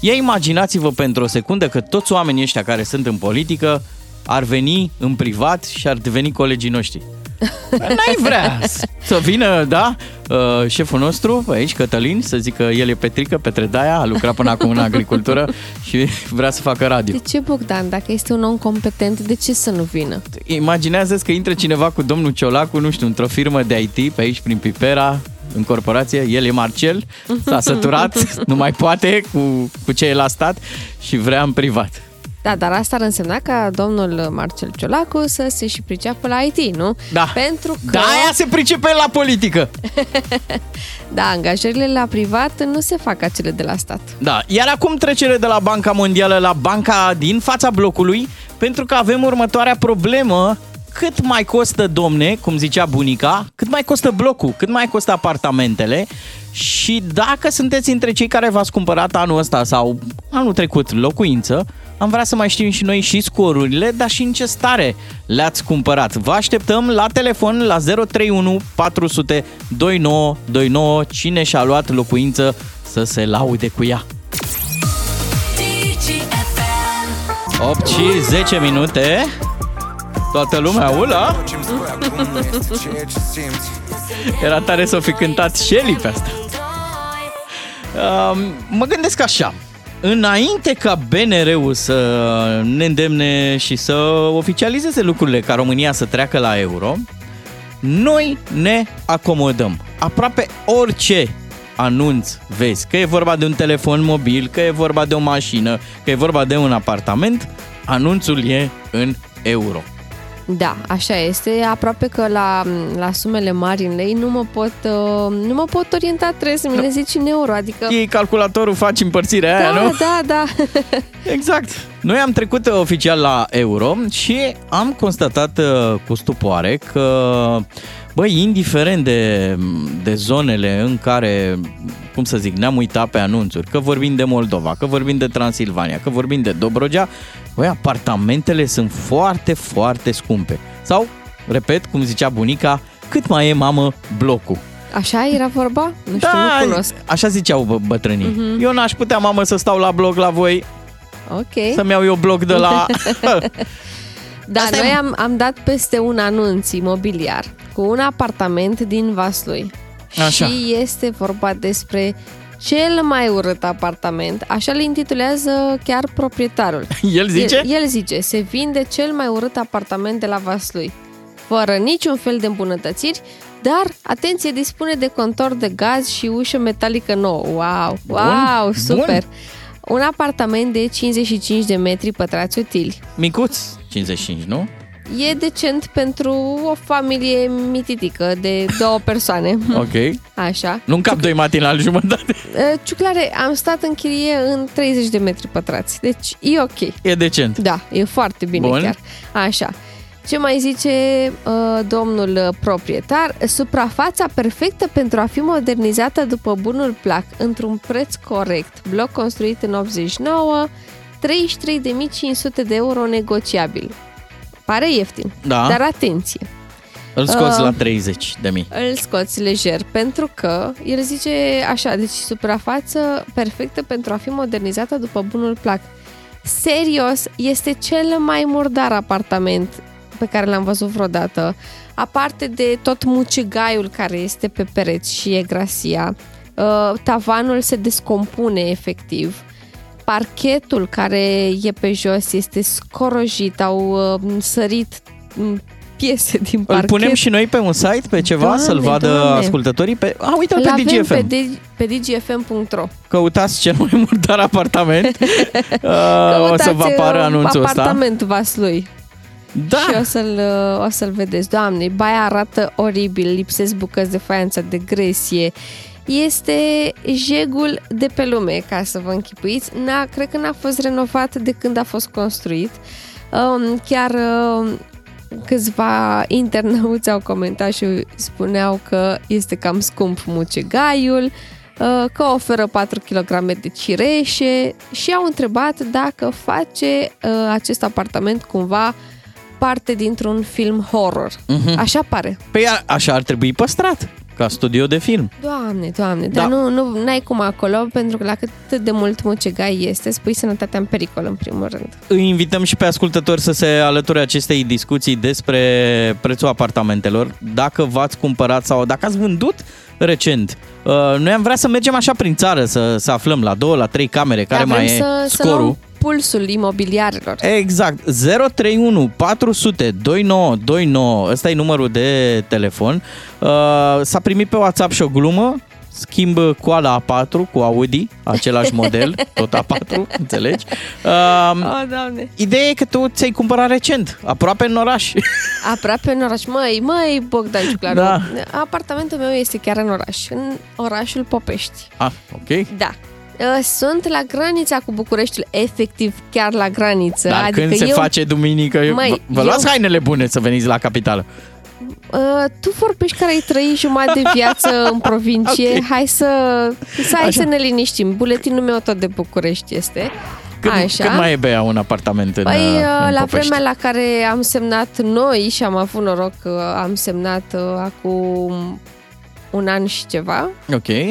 Ia imaginați-vă pentru o secundă că toți oamenii ăștia care sunt în politică ar veni în privat și ar deveni colegii noștri. <laughs> N-ai vrea să vină, da, uh, șeful nostru aici, Cătălin, să zică el e Petrică, Petredaia, a lucrat până acum în agricultură și vrea să facă radio. De ce, Bogdan, dacă este un om competent, de ce să nu vină? Imaginează că intră cineva cu domnul Ciolacu, nu știu, într-o firmă de IT pe aici, prin Pipera, în corporație, el e Marcel, s-a săturat, <laughs> nu mai poate cu, cu ce e la stat și vrea în privat. Da, dar asta ar însemna ca domnul Marcel Ciolacu să se și priceapă la IT, nu? Da. Pentru că... Da, aia se pricepe la politică. <laughs> da, angajările la privat nu se fac acele de la stat. Da, iar acum trecere de la Banca Mondială la banca din fața blocului, pentru că avem următoarea problemă cât mai costă, domne, cum zicea bunica, cât mai costă blocul, cât mai costă apartamentele și dacă sunteți între cei care v-ați cumpărat anul ăsta sau anul trecut locuință, am vrea să mai știm și noi și scorurile, dar și în ce stare le-ați cumpărat. Vă așteptăm la telefon la 031 400 2929 cine și-a luat locuință să se laude cu ea. 8 și 10 minute Toată lumea ula? <laughs> Era tare să fi cântat Shelly pe asta. Uh, mă gândesc așa. Înainte ca BNR-ul să ne îndemne și să oficializeze lucrurile ca România să treacă la euro, noi ne acomodăm. Aproape orice anunț vezi, că e vorba de un telefon mobil, că e vorba de o mașină, că e vorba de un apartament, anunțul e în euro. Da, așa este. Aproape că la, la sumele mari în lei nu mă pot, uh, nu mă pot orienta, trebuie să mi le zici în euro. Adică... E calculatorul, faci împărțirea da, aia, nu? Da, da, <laughs> exact. Noi am trecut uh, oficial la euro și am constatat uh, cu stupoare că Băi, indiferent de, de zonele în care, cum să zic, ne-am uitat pe anunțuri, că vorbim de Moldova, că vorbim de Transilvania, că vorbim de Dobrogea, băi, apartamentele sunt foarte, foarte scumpe. Sau, repet, cum zicea bunica, cât mai e, mamă, blocul. Așa era vorba? Nu știu, da, nu cunosc. așa ziceau bă, bătrânii. Uh-huh. Eu n-aș putea, mamă, să stau la bloc la voi. Ok. Să-mi iau eu bloc de la... <laughs> Da, Asta noi am, am dat peste un anunț imobiliar cu un apartament din Vaslui. Așa. Și este vorba despre cel mai urât apartament, așa îl intitulează chiar proprietarul. <laughs> El zice? El, el zice, se vinde cel mai urât apartament de la Vaslui, fără niciun fel de îmbunătățiri, dar, atenție, dispune de contor de gaz și ușă metalică nouă. Wow! Wow! Bun, super! Bun. Un apartament de 55 de metri pătrați utili. Micuț, 55, nu? E decent pentru o familie mititică de două persoane. <laughs> Ok. Așa. Nu cap doi matinal jumătate. <laughs> Ciuclare, am stat în chirie în 30 de metri pătrați, deci e ok. E decent. Da, e foarte bine Bun. chiar. Așa. Ce mai zice uh, domnul proprietar? Suprafața perfectă pentru a fi modernizată după bunul plac, într-un preț corect. Bloc construit în 89, 33.500 de euro negociabil. Pare ieftin, da. dar atenție. Îl scoți uh, la 30 de mii. Îl scoți lejer, pentru că el zice așa, deci suprafață perfectă pentru a fi modernizată după bunul plac. Serios, este cel mai murdar apartament pe care l-am văzut vreodată. Aparte de tot mucigaiul care este pe pereți și e grasia, uh, tavanul se descompune efectiv. Parchetul care e pe jos este scorojit, au uh, sărit mm, piese din parchet. Îl punem și noi pe un site, pe ceva, doamne, să-l vadă doamne. ascultătorii? Pe... A, uite pe DGFM. Pe, D- pe dgfm.ro Căutați cel mai <laughs> murdar apartament. <laughs> uh, o să vă apară anunțul apartament ăsta. Apartament Vaslui. Da. Și o să-l, o să-l vedeți. Doamne, baia arată oribil, lipsesc bucăți de faianță, de gresie. Este jegul de pe lume, ca să vă închipuiți. N-a, cred că n-a fost renovat de când a fost construit. Um, chiar um, câțiva internauți au comentat și spuneau că este cam scump mucegaiul, uh, că oferă 4 kg de cireșe și au întrebat dacă face uh, acest apartament cumva parte dintr-un film horror. Uh-huh. Așa pare. Păi a, așa ar trebui păstrat. Ca studio de film. Doamne, doamne, da. dar nu, nu ai cum acolo, pentru că la cât de mult mucegai este, spui sănătatea în pericol, în primul rând. Îi invităm și pe ascultători să se alăture acestei discuții despre prețul apartamentelor, dacă v-ați cumpărat sau dacă ați vândut recent. Uh, noi am vrea să mergem așa prin țară, să, să aflăm la două, la trei camere, care da, mai e să, scorul. Să pulsul imobiliarilor. Exact. 031 400 2929. Ăsta e numărul de telefon. Uh, s-a primit pe WhatsApp și o glumă schimb coala A4 cu Audi, același model, <laughs> tot A4, înțelegi? Uh, oh, doamne. Ideea e că tu ți-ai cumpărat recent, aproape în oraș. <laughs> Aproape în oraș. Măi, măi, Bogdan Ciuclaru, da. apartamentul meu este chiar în oraș, în orașul Popești. Ah, ok. Da. Uh, sunt la granița cu Bucureștiul, efectiv chiar la graniță. Dar adică când se eu... face duminică, Măi, vă, vă eu... luați hainele bune să veniți la capitală. Uh, tu vorbești care ai trăit jumătate de viață în <laughs> provincie. okay. Hai să, să, hai să ne liniștim. Buletinul meu tot de București este. Cât, Așa. cât mai e bea un apartament în Păi, uh, în la Popești? vremea la care am semnat noi și am avut noroc că am semnat uh, acum un an și ceva, Ok. uh,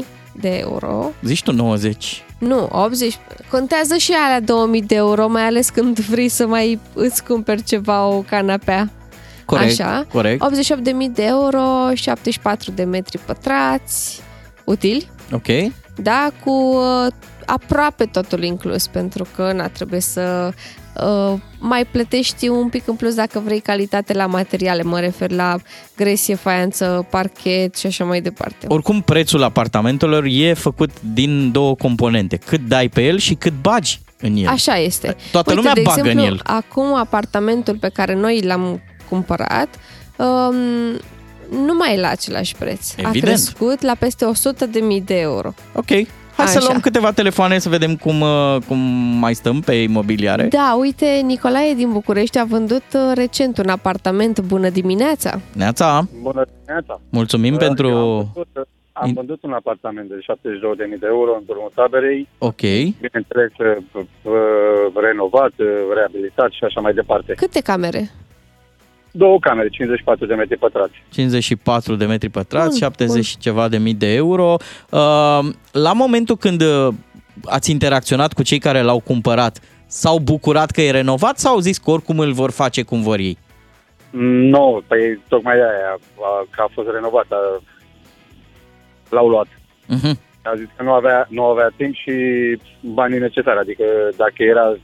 88.000 de euro. Zici tu 90. Nu, 80. Contează și alea 2000 de euro, mai ales când vrei să mai îți cumperi ceva, o canapea. Corect, Așa. corect. 88.000 de euro, 74 de metri pătrați, utili, Ok. da, cu uh, aproape totul inclus, pentru că na, trebuie să uh, mai plătești un pic în plus dacă vrei calitate la materiale, mă refer la gresie, faianță, parchet și așa mai departe. Oricum, prețul apartamentelor e făcut din două componente. Cât dai pe el și cât bagi în el. Așa este. Toată Uite, lumea de bagă exemplu, în el. acum apartamentul pe care noi l-am cumpărat um, nu mai e la același preț. A Evident. crescut la peste 100.000 de euro. Ok. Hai să Așa. luăm câteva telefoane să vedem cum, uh, cum mai stăm pe imobiliare. Da, uite, Nicolae din București a vândut uh, recent un apartament. Bună dimineața! Neața, Bună dimineața! mulțumim Uh, pentru... eu Am vândut, am vândut un apartament de 72.000 de euro în turmul taberei, Ok. bineînțeles uh, uh, renovat, uh, reabilitat și așa mai departe. Câte camere? Două camere, 54 de metri pătrați. 54 de metri pătrați, Bun, 70 bun. și ceva de mii de euro. Uh, La momentul când uh, ați interacționat cu cei care l-au cumpărat, s-au bucurat că e renovat sau au zis că oricum îl vor face cum vor ei? Nu, păi tocmai de aia, a- că a fost renovat, a- l-au luat. Uh-huh. A zis că nu avea, nu avea timp și banii necesari, adică dacă era,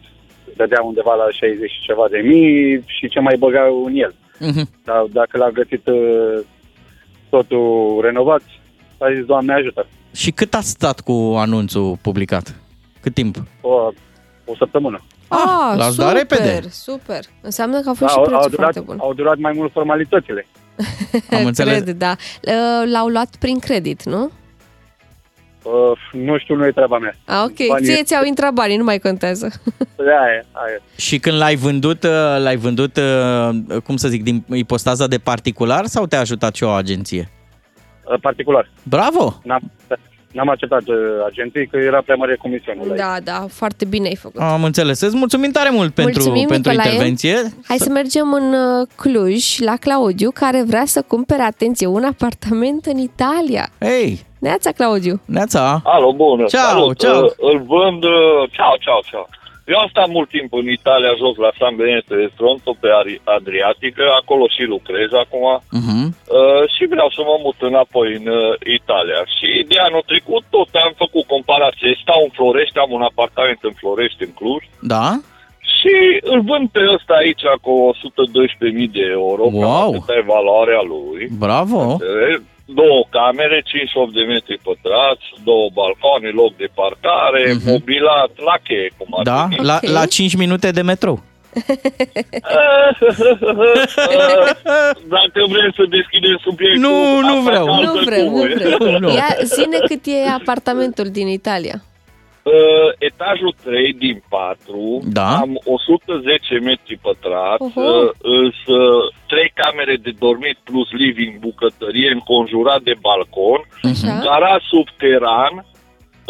dădea undeva la 60 și ceva de mii și ce mai băgau în el. Uh-huh. Dar dacă l-a găsit uh, totul renovat, a zis, Doamne ajută, Și cât a stat cu anunțul publicat? Cât timp? o, o săptămână. Ah, l-ați dat super, repede. super. Înseamnă că a fost și Da, au, prețul au, durat, foarte bun. au durat mai mult formalitățile. Am <laughs> înțeles. Cred, da. Uh, L-au luat prin credit, nu? Uh, nu știu, nu e treaba mea. Ah, ok. Banii- Ție ți-au intrat banii, nu mai contează. Aia, <laughs> aia. Și când l-ai vândut, uh, l-ai vândut, uh, cum să zic, din ipostaza de particular sau te-a ajutat și o agenție? Uh, Particular. Bravo! N-am, n-am acceptat uh, agenții că era prea mare comisiunea. la ei. Da, da, foarte bine ai făcut. Am înțeles. Îți mulțumim tare mult pentru, Mulțumim, pentru Nicolae. intervenție. Hai să mergem în uh, Cluj, la Claudiu, care vrea să cumpere, atenție, un apartament în Italia. Hei, Neața, Claudiu. Neața! Alo, bună! Ciao, Salut. ciao. Uh, Îl vând... uh, Ciao, ciao, ciao. Eu am stat mult timp în Italia, jos la San Benedetto de Stronto, pe Ari- Adriatică, acolo și lucrez acum Uh-huh. uh, și vreau să mă mut înapoi în uh, Italia. Și de anul trecut tot am făcut comparație. Stau în Florești, am un apartament în Florești, în Cluj, Da? și îl vând pe ăsta aici cu 112.000 de euro, Wow. cam atâta e valoarea lui. Bravo! Înțelegi? Două camere, 58 de metri pătrați, două balcoane, loc de parcare, Mhm. mobilat, la cheie, cum ar Da? fi. La, la 5 minute de metrou. <laughs> Dacă vrem să deschidem subiectul... Nu, nu asta vreau. ca Nu altă vrem, nu cuie. vrem. Nu. Ia, zine cât e apartamentul din Italia. Uh, etajul 3 din 4, Da. am 110 metri pătrați, Oho. uh, îs, uh, 3 camere de dormit plus living, bucătărie, înconjurat de balcon, Așa. garaj subteran,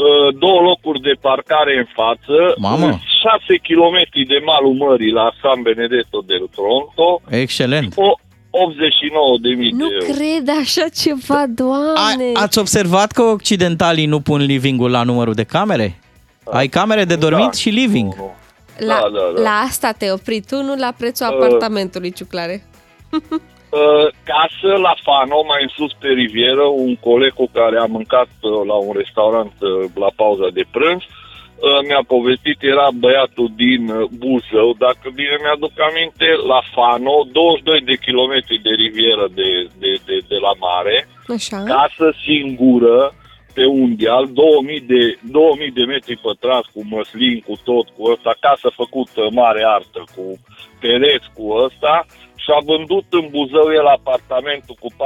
uh, două locuri de parcare în față, Mamă. 6 km de malul mării la San Benedetto del Tronto, Excelent! o, 89 de mii Nu de euro. cred așa ceva, doamne! A, ați observat că occidentalii nu pun living-ul la numărul de camere? Ai camere de dormit Da. și living. La, Da, da, da. la asta te-ai oprit tu, nu la prețul Uh. apartamentului, Ciuclare. <laughs> Uh, casă la Fano, mai în sus pe rivieră, un coleg cu care am mâncat uh, la un restaurant uh, la pauza de prânz, uh, mi-a povestit, era băiatul din uh, Buzău, dacă bine mi-aduc aminte, la Fano, 22 de kilometri de rivieră de, de, de, de la mare, Așa. casă singură, pe un deal, 2000 de, 2000 de metri pătrați cu măslin, cu tot, cu ăsta, casă făcută mare artă, cu pereți, cu ăsta, și a vândut în Buzău el apartamentul cu 45.000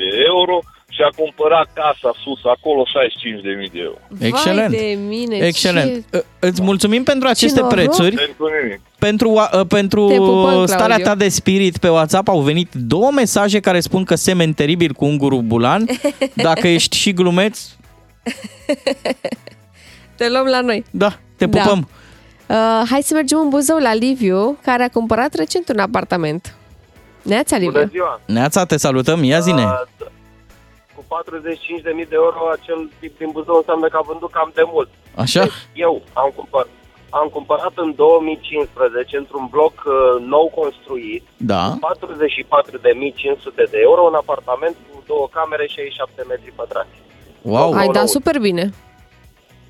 de euro și a cumpărat casa sus acolo 65.000 de euro. Excelent. Vai de mine, Excelent. ce... Î- Îți mulțumim pentru aceste noroc. prețuri. Pentru nimic. Pentru, a- pentru Te pupăm, starea Claudiu. ta de spirit pe WhatsApp au venit două mesaje care spun că semeni teribil cu ungurul bulan. <laughs> Dacă ești și glumeț, Te luăm la noi. da, te Da. pupăm. Uh, hai să mergem în Buzău la Liviu, care a cumpărat recent un apartament. Neața, Liviu. ziua! Neața, te salutăm, ia zine. Uh, cu 45.000 de euro, acel tip din Buzău înseamnă că a vândut cam de mult. Așa? Eu am cumpărat, am cumpărat în 2015, într-un bloc uh, nou construit, Da. 44.500 de euro, un apartament cu două camere și 67 metri pătrați. Wow. Ai dat super bine.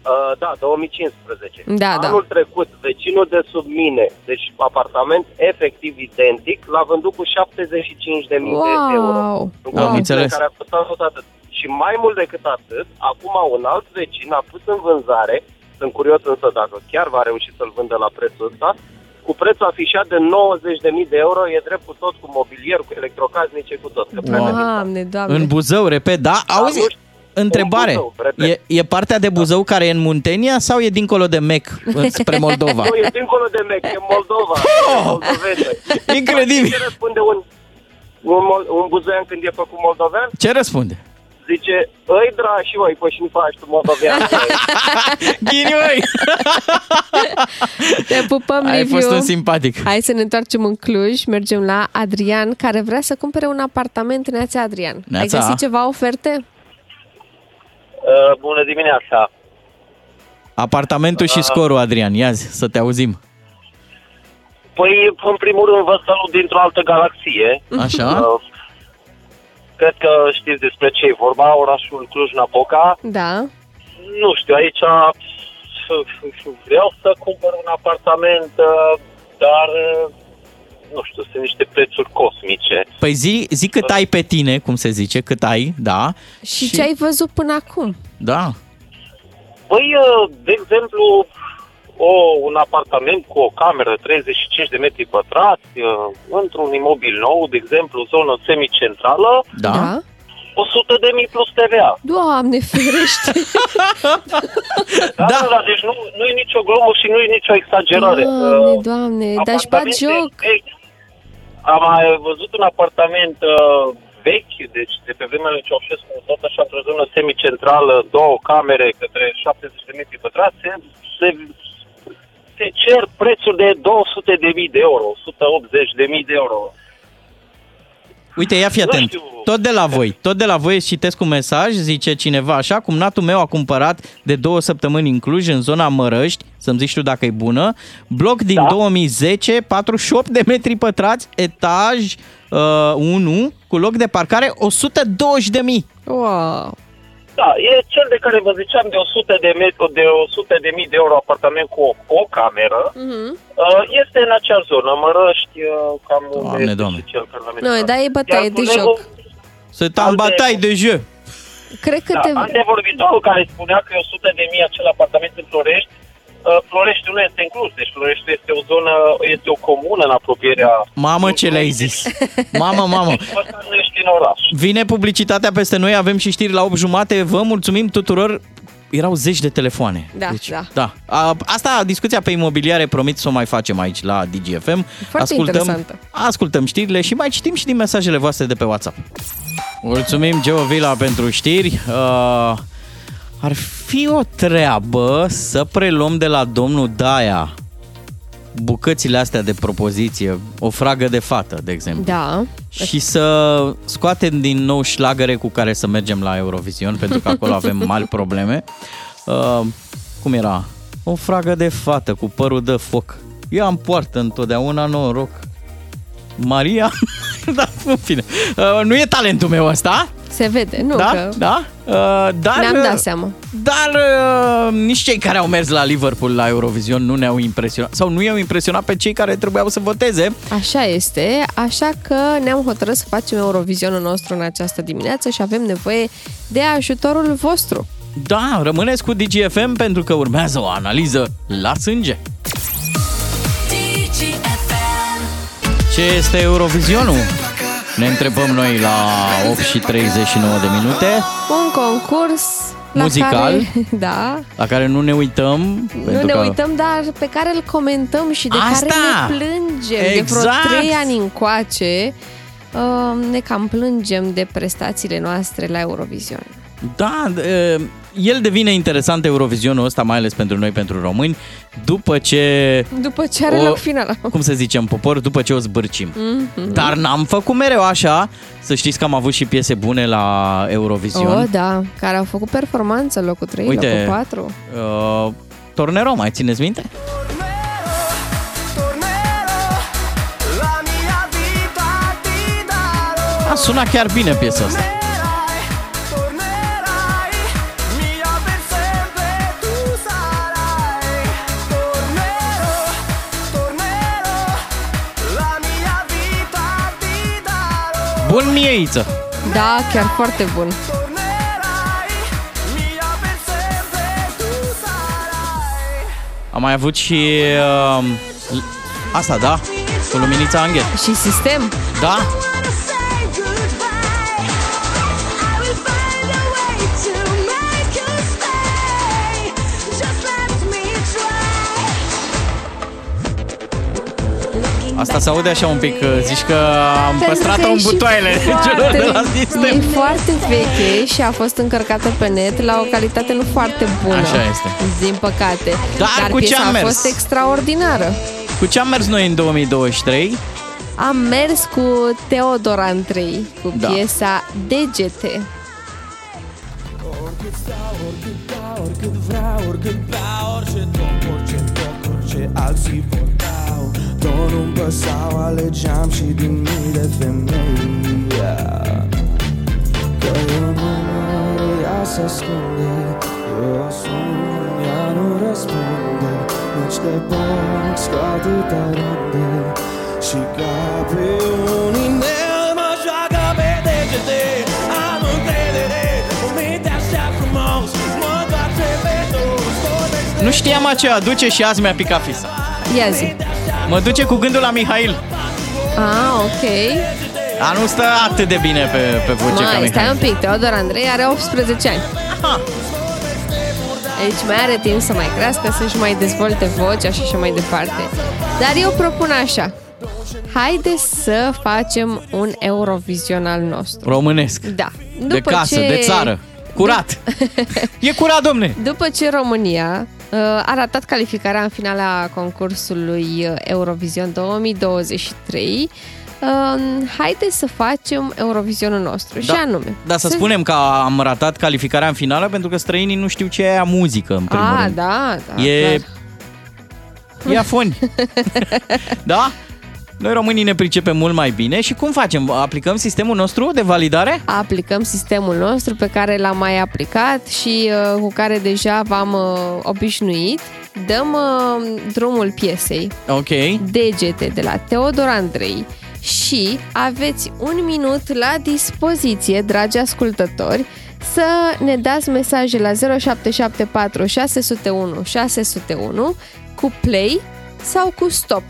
Uh, da, 2015. Da, da. Anul trecut, vecinul de sub mine, deci apartament efectiv identic, l-a vândut cu 75.000 de euro. Wow! În Am condițiile înțeles. Care a costat tot atât. Și mai mult decât atât, acum un alt vecin a pus în vânzare, sunt curios însă dacă chiar va reuși să-l vândă la prețul ăsta, cu prețul afișat de 90.000 de euro, e drept cu tot, cu mobilier, cu electrocasnice, cu tot. Că prea Doamne, doamne. În Buzău, repet, da? Auzi, nu știu. Întrebare. În Buzău, repet. E, e partea de Buzău care e în Muntenia sau e dincolo de Mec, spre <laughs> Moldova? Nu, e dincolo de Mec, e Moldova. <laughs> Oh! e moldovenă. Incredibil. Ce răspunde un, un, mol- un buzoian când e făcut moldovean? Ce răspunde? Zice, îi dra și oi, păi și nu faci tu moldovean. <laughs> Ghinioi! Te pupăm, Ai Liviu. fost un simpatic. Hai să ne întoarcem în Cluj, mergem la Adrian, care vrea să cumpere un apartament. Neața, Adrian. Neața. Ai găsit ceva oferte? Uh, bună dimineața! Apartamentul și scorul, Adrian. Ia zi, să te auzim. Păi, în primul rând, vă salut dintr-o altă galaxie. Așa? Uh, cred că știți despre ce e vorba, orașul Cluj-Napoca. Da. Nu știu, aici vreau să cumpăr un apartament, uh, dar uh, nu știu, sunt niște prețuri cosmice. Păi zi, zi cât ai pe tine, cum se zice, cât ai, da? Și, ce ai văzut până acum? Da. Păi, uh, de exemplu, o, un apartament cu o cameră 35 de metri pătrați, uh, într-un imobil nou, de exemplu, zonă semicentrală, Da. da. 100 de mii plus TVA. Doamne, <laughs> ferește! Da, da. da deci nu, nu e nicio glumă și nu e nicio exagerare. Doamne, Uh, doamne, dar și bat apartamente joc. vechi. Am mai văzut un apartament uh, vechi, deci de pe vremea lui Ceaușescu, tot așa într-o zonă semicentrală, două camere către 70 de metri pătrați, se, se, se cer prețuri de 200 de mii de euro, 180 de mii de euro. Uite, ia fi atent. Tot de la voi, tot de la voi îți citesc un mesaj, zice cineva așa, cum natul meu a cumpărat de două săptămâni în Cluj, în zona Mărăști, să-mi zici tu dacă e bună, bloc din da. 2010, 48 de metri pătrați, etaj uh, 1, cu loc de parcare 120 de mii. Wow. Da, e cel de care vă ziceam de 100 de, metri, de 100 de mii de euro apartament cu o, cu o cameră. Mhm. Uh, este în acea zonă, Mărăști, uh, cam unde Doamne, este doamne. și cel care l-a Nu, menționat. dar e bătaie Iar de colegul- joc. Sunt în batai de jeu. Cred că Da, te... antevorbitorul care spunea că e 100 de mii acel apartament în Florești, uh, Floreștiul nu este inclus, deci Floreștiul este o zonă, este o comună în apropierea... Mamă, ce le-ai zis. Mamă, mamă. <laughs> Ăsta nu ești în oraș. Vine publicitatea peste noi, avem și știri la 8 jumate. Vă mulțumim tuturor. Erau zeci de telefoane. Da, deci, da. da. A, asta, discuția pe imobiliare, promit să o mai facem aici la DGFM. Foarte interesantă. ascultăm știrile și mai citim și din mesajele voastre de pe WhatsApp. Mulțumim, Geo Vila, pentru știri. Uh, ar fi o treabă să preluăm de la domnul Daia bucățile astea de propoziție, o fragă de fată, de exemplu. Da. Și să scoatem din nou șlagăre cu care să mergem la Eurovision, pentru că acolo avem <laughs> mari probleme. Uh, cum era? O fragă de fată cu părul de foc. Eu am poartă întotdeauna noroc. Maria? <laughs> da, în fine. Uh, nu e talentul meu ăsta. Se vede, nu da? că... Da? Uh, dar, Ne-am dat seama. Dar uh, nici cei care au mers la Liverpool la Eurovision nu ne-au impresionat. Sau nu i-au impresionat pe cei care trebuiau să voteze. Așa este, așa că ne-am hotărât să facem Eurovisionul nostru în această dimineață și avem nevoie de ajutorul vostru. Da, rămâneți cu DGFM pentru că urmează o analiză la sânge. Ce este Eurovisionul? Ne întrebăm noi la 8 și 39 de minute. Un concurs la Muzical. care, <laughs> da, La care nu ne uităm. nu pentru ne că... uităm, dar pe care îl comentăm și de Asta! care ne plângem de Exact! vreo trei ani încoace. Uh, ne cam plângem de prestațiile noastre la Eurovision. Da, e, el devine interesant Eurovizionul ăsta, mai ales pentru noi, pentru români, după ce... După ce are o- loc finala. Cum să zicem, popor, după ce o zbârcim. Mhm. Dar n-am făcut mereu așa. Să știți că am avut și piese bune la Eurovision. Oh, da, care au făcut performanță, locul 3, Uite, locul 4. Uh, Tornero, mai țineți minte? A sunat chiar bine piesa asta. Bun mieiță! Da, chiar foarte bun. Am mai avut și uh, asta, da? Cu luminița Angel. Și sistem. Da? Asta se aude așa un pic, uh, zici că am Pentru păstrat-o că e în și butoaile celor <laughs> de la E sistem. foarte veche și a fost încărcată pe net la o calitate nu foarte bună. Așa este. Din păcate. Dar cu ce piesa am a mers? fost extraordinară. Cu ce am mers noi în 2023? Am mers cu Teodor Andrei cu Da. piesa Degete. Oricât vreau, oricât beau Orice top, orice top, orice alții vorbeau Doar nu-mi păsau, alegeam și din mii de femei yeah. Că eu nu mă ea se ascunde Eu o sun, ea nu răspunde Nici de box cu atâta runde Și ca pe un inel mă joacă pe degete Am încredere, o minte așa frumos Mă întoarce pe toți, vorbește Nu știam a ce aduce și azi mi-a picat fisa. Ia zi. Mă duce cu gândul la Mihail. Ah, ok. A, nu stă atât de bine pe, pe voce ca Mai, stai Mihail. un pic, Teodor Andrei are 18 ani. Deci mai are timp să mai crească, să-și mai dezvolte vocea și așa mai departe. Dar eu propun așa. Haide să facem un Eurovision al nostru. Românesc. Da. de casă, de țară. Curat. e curat, domne. <laughs> După ce România uh, a ratat calificarea în finala concursului uh, Eurovision 2023, uh, haide să facem Eurovisionul nostru. Și anume. Da, să spunem că am ratat calificarea în finală pentru că străinii nu știu ce e aia muzică, în primul A, rând. da, da. e... clar. E afoni. <laughs> da? Noi românii ne pricepem mult mai bine și cum facem? Aplicăm sistemul nostru de validare? Aplicăm sistemul nostru pe care l-am mai aplicat și uh, cu care deja v-am uh, obișnuit. Dăm uh, drumul piesei Ok. Degete de la Teodor Andrei și aveți un minut la dispoziție, dragi ascultători, să ne dați mesaje la 0774 601 601 cu play sau cu stop.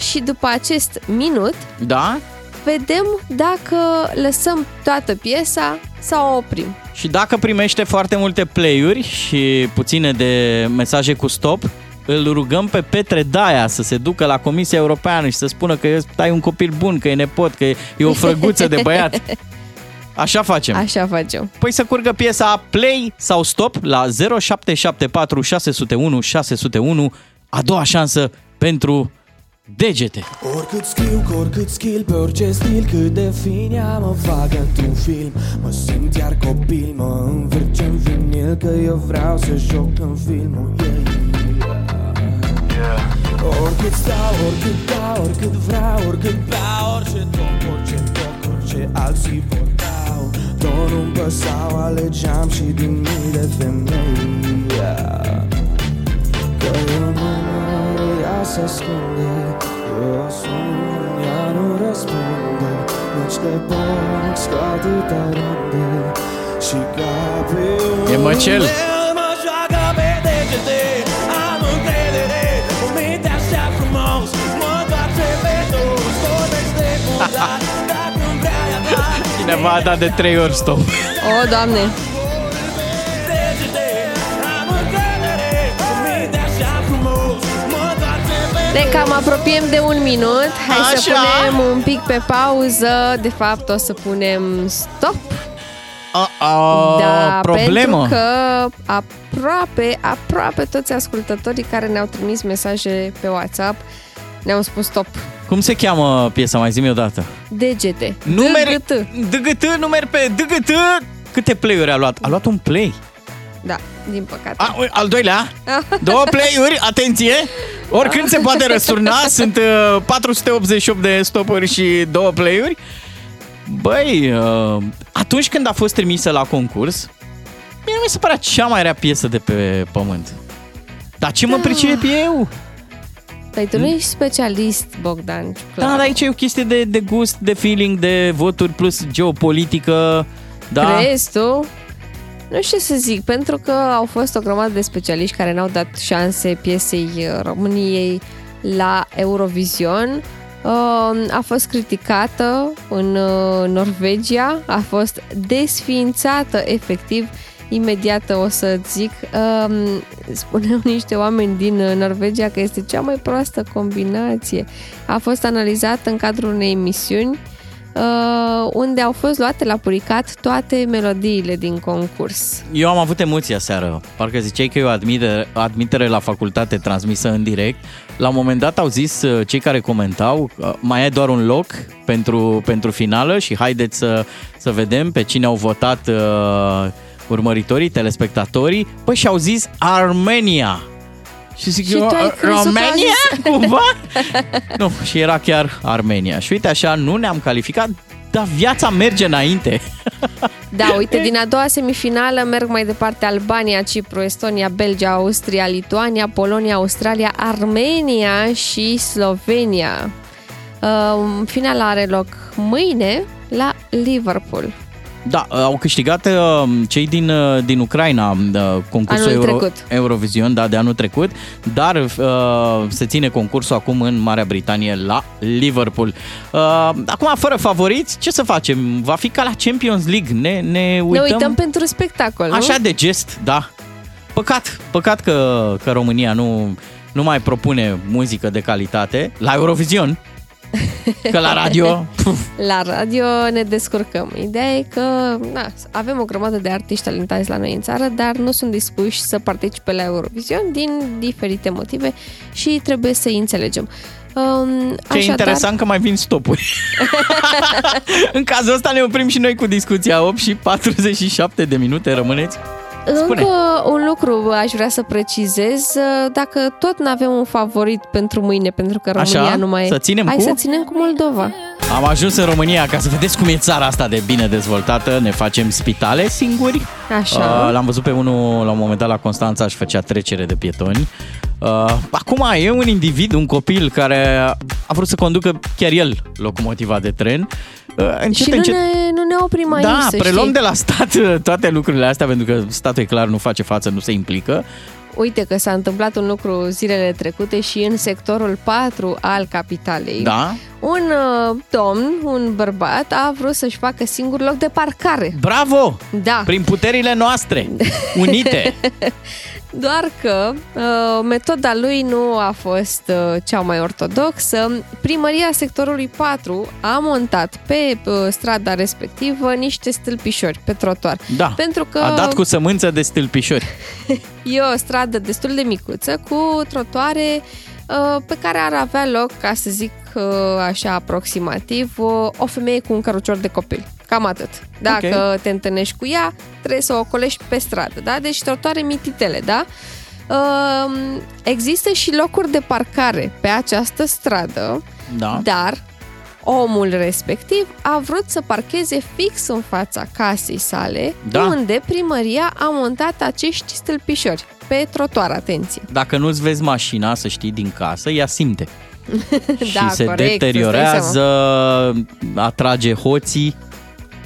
Și după acest minut Da? vedem dacă lăsăm toată piesa sau o oprim. Și dacă primește foarte multe play-uri și puține de mesaje cu stop, îl rugăm pe Petre Daia să se ducă la Comisia Europeană și să spună că ai un copil bun, că e nepot, că e o frăguță de băiat. <laughs> Așa facem. Așa facem. Păi să curgă piesa play sau stop la 0774 601 601, a doua șansă pentru degete. Oricât scriu, cu oricât skill, pe orice stil Cât de fin mă fac într-un film Mă simt iar copil, mă învârce în vinil Că eu vreau să joc în filmul yeah. Oricât stau, oricât dau, oricât vreau, oricât beau Orice top, orice top, orice alții vor dau Tot nu-mi păsau, alegeam și din mii de femei Că eu nu mă ia să ascunde Eu sun, ea nu răspunde Nici de box cu atâta rândă Și ca pe E măcel. Mă joacă pe degete Am încredere În minte așa frumos Mă toarce pe dos Vorbesc de cudat <laughs> Dacă-mi vrea ea da Cineva a dat de trei ori stop. O, Doamne! Ne cam apropiem de un minut. Hai să Așa. punem un pic pe pauză. De fapt, o să punem stop. A, Da, problemă. pentru că aproape, aproape toți ascultătorii care ne-au trimis mesaje pe WhatsApp ne-au spus stop. Cum se cheamă piesa? Mai zi-mi odată. Degete. Numer, DGT. DGT, numer pe DGT. Câte play-uri a luat? A luat un play. Da, din păcate. A, ui, al doilea? <laughs> Două play-uri, atenție! Oricând se poate răsturna, <laughs> sunt uh, 488 de stopuri și două play-uri. Băi, uh, atunci când a fost trimisă la concurs, mie nu mi se părea cea mai rea piesă de pe pământ. Dar ce mă Da. pricep eu? Păi tu nu ești specialist, Bogdan. Da, dar aici e o chestie de, de gust, de feeling, de voturi plus geopolitică. Da? Crezi tu? Nu știu ce să zic, pentru că au fost o grămadă de specialiști care n-au dat șanse piesei uh, României la Eurovision. Uh, A fost criticată în uh, Norvegia, a fost desființată efectiv imediat o să zic. Um, Spuneau niște oameni din uh, Norvegia că este cea mai proastă combinație. A fost analizată în cadrul unei emisiuni uh, unde au fost luate la puricat toate melodiile din concurs. Eu am avut emoția seară. Parcă ziceai că e o admitere, admitere la facultate transmisă în direct. La un moment dat au zis uh, cei care comentau, uh, mai e doar un loc pentru, pentru finală și haideți să, să vedem pe cine au votat uh, urmăritorii, telespectatorii. Păi și au zis Armenia. Și zic Și eu, tu ai "Uh, crezut că România? a zis- <laughs> Cumva? nu, și era chiar Armenia. Și uite așa, nu ne-am calificat, dar viața merge înainte. <laughs> Da, uite, din a doua semifinală merg mai departe Albania, Cipru, Estonia, Belgia, Austria, Lituania, Polonia, Australia, Armenia și Slovenia. Uh, finala are loc mâine la Liverpool. Da, au câștigat uh, cei din, uh, din Ucraina uh, concursul Anul Euro, trecut. Eurovision, da, de anul trecut, dar uh, se ține concursul acum în Marea Britanie la Liverpool. Uh, acum, fără favoriți, ce să facem? Va fi ca la Champions League, ne, ne uităm, Ne uităm pentru spectacol, nu? așa de gest, da. Păcat, păcat că, că România nu, nu mai propune muzică de calitate la Eurovision, că la radio... puf, La radio ne descurcăm. Ideea e că na, avem o grămadă de artiști talentați la noi în țară, dar nu sunt dispuși să participe la Eurovision din diferite motive și trebuie să-i înțelegem. Um, Ce așadar- interesant că mai vin stopuri. <laughs> în cazul ăsta ne oprim și noi cu discuția 8 și 47 de minute. Rămâneți? Spune. Încă un lucru aș vrea să precizez. Dacă tot nu avem un favorit pentru mâine, pentru că România Așa? nu mai e... Să ținem Hai cu? să ținem cu Moldova. Am ajuns în România ca să vedeți cum e țara asta de bine dezvoltată. Ne facem spitale singuri. Așa. Uh, L-am văzut pe unul la un moment dat la Constanța și făcea trecere de pietoni. Uh, acum e un individ, un copil care a vrut să conducă chiar el locomotiva de tren. Uh, încet, și nu încet, ne, nu ne oprim aici, da, să preluăm știi. de la stat uh, toate lucrurile astea pentru că statul e clar nu face față, nu se implică. Uite că s-a întâmplat un lucru zilele trecute și în sectorul 4 al capitalei. Da? Un uh, domn, un bărbat, a vrut să-și facă singur loc de parcare. Bravo! Da. Prin puterile noastre unite. <laughs> Doar că uh, metoda lui nu a fost uh, cea mai ortodoxă. Primăria sectorului 4 a montat pe uh, strada respectivă niște stâlpișori pe trotuar. Da. Pentru că A dat cu sămânță de stâlpișori. <laughs> e o stradă destul de micuță cu trotuare uh, pe care ar avea loc, ca să zic uh, așa aproximativ, uh, o femeie cu un cărucior de copil. Cam atât. Dacă okay. te întâlnești cu ea, trebuie să o ocolești pe stradă, da? Deci trotuare mititele, da? Uh, există și locuri de parcare pe această stradă, da. dar omul respectiv a vrut să parcheze fix în fața casei sale, Da. unde primăria a montat acești stâlpișori pe trotuar, atenție. Dacă nu-ți vezi mașina, să știi, din casă, ea simte. <laughs> da, și se corect, îți dai deteriorează, atrage hoții.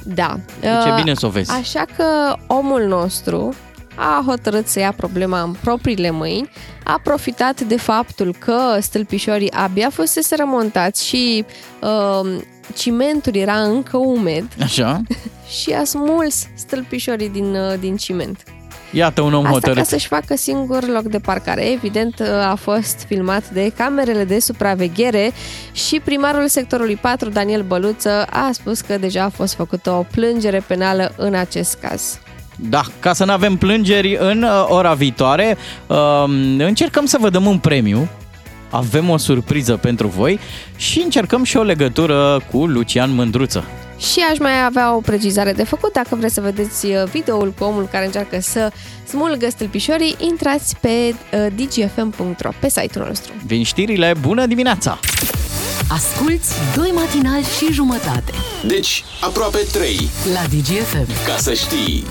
Da. Deci e Uh, bine să o vezi. Așa că omul nostru a hotărât să ia problema în propriile mâini, a profitat de faptul că stâlpișorii abia fusese remontați și uh, cimentul era încă umed Așa? <laughs> și a smuls stâlpișorii din, uh, din ciment. Iată un om Asta hotărât. ca să-și facă singur loc de parcare. Evident, uh, a fost filmat de camerele de supraveghere și primarul sectorului 4, Daniel Băluță, a spus că deja a fost făcută o plângere penală în acest caz. Da, ca să nu avem plângeri în uh, ora viitoare, uh, încercăm să vă dăm un premiu. Avem o surpriză pentru voi și încercăm și o legătură cu Lucian Mândruță. Și aș mai avea o precizare de făcut. Dacă vreți să vedeți uh, videoul cu omul care încearcă să smulgă stâlpișorii, intrați pe uh, dgfm.ro, pe site-ul nostru. Vin știrile, bună dimineața! Asculți doi matinali și jumătate Deci, aproape 3. la DGFM. Ca să știi.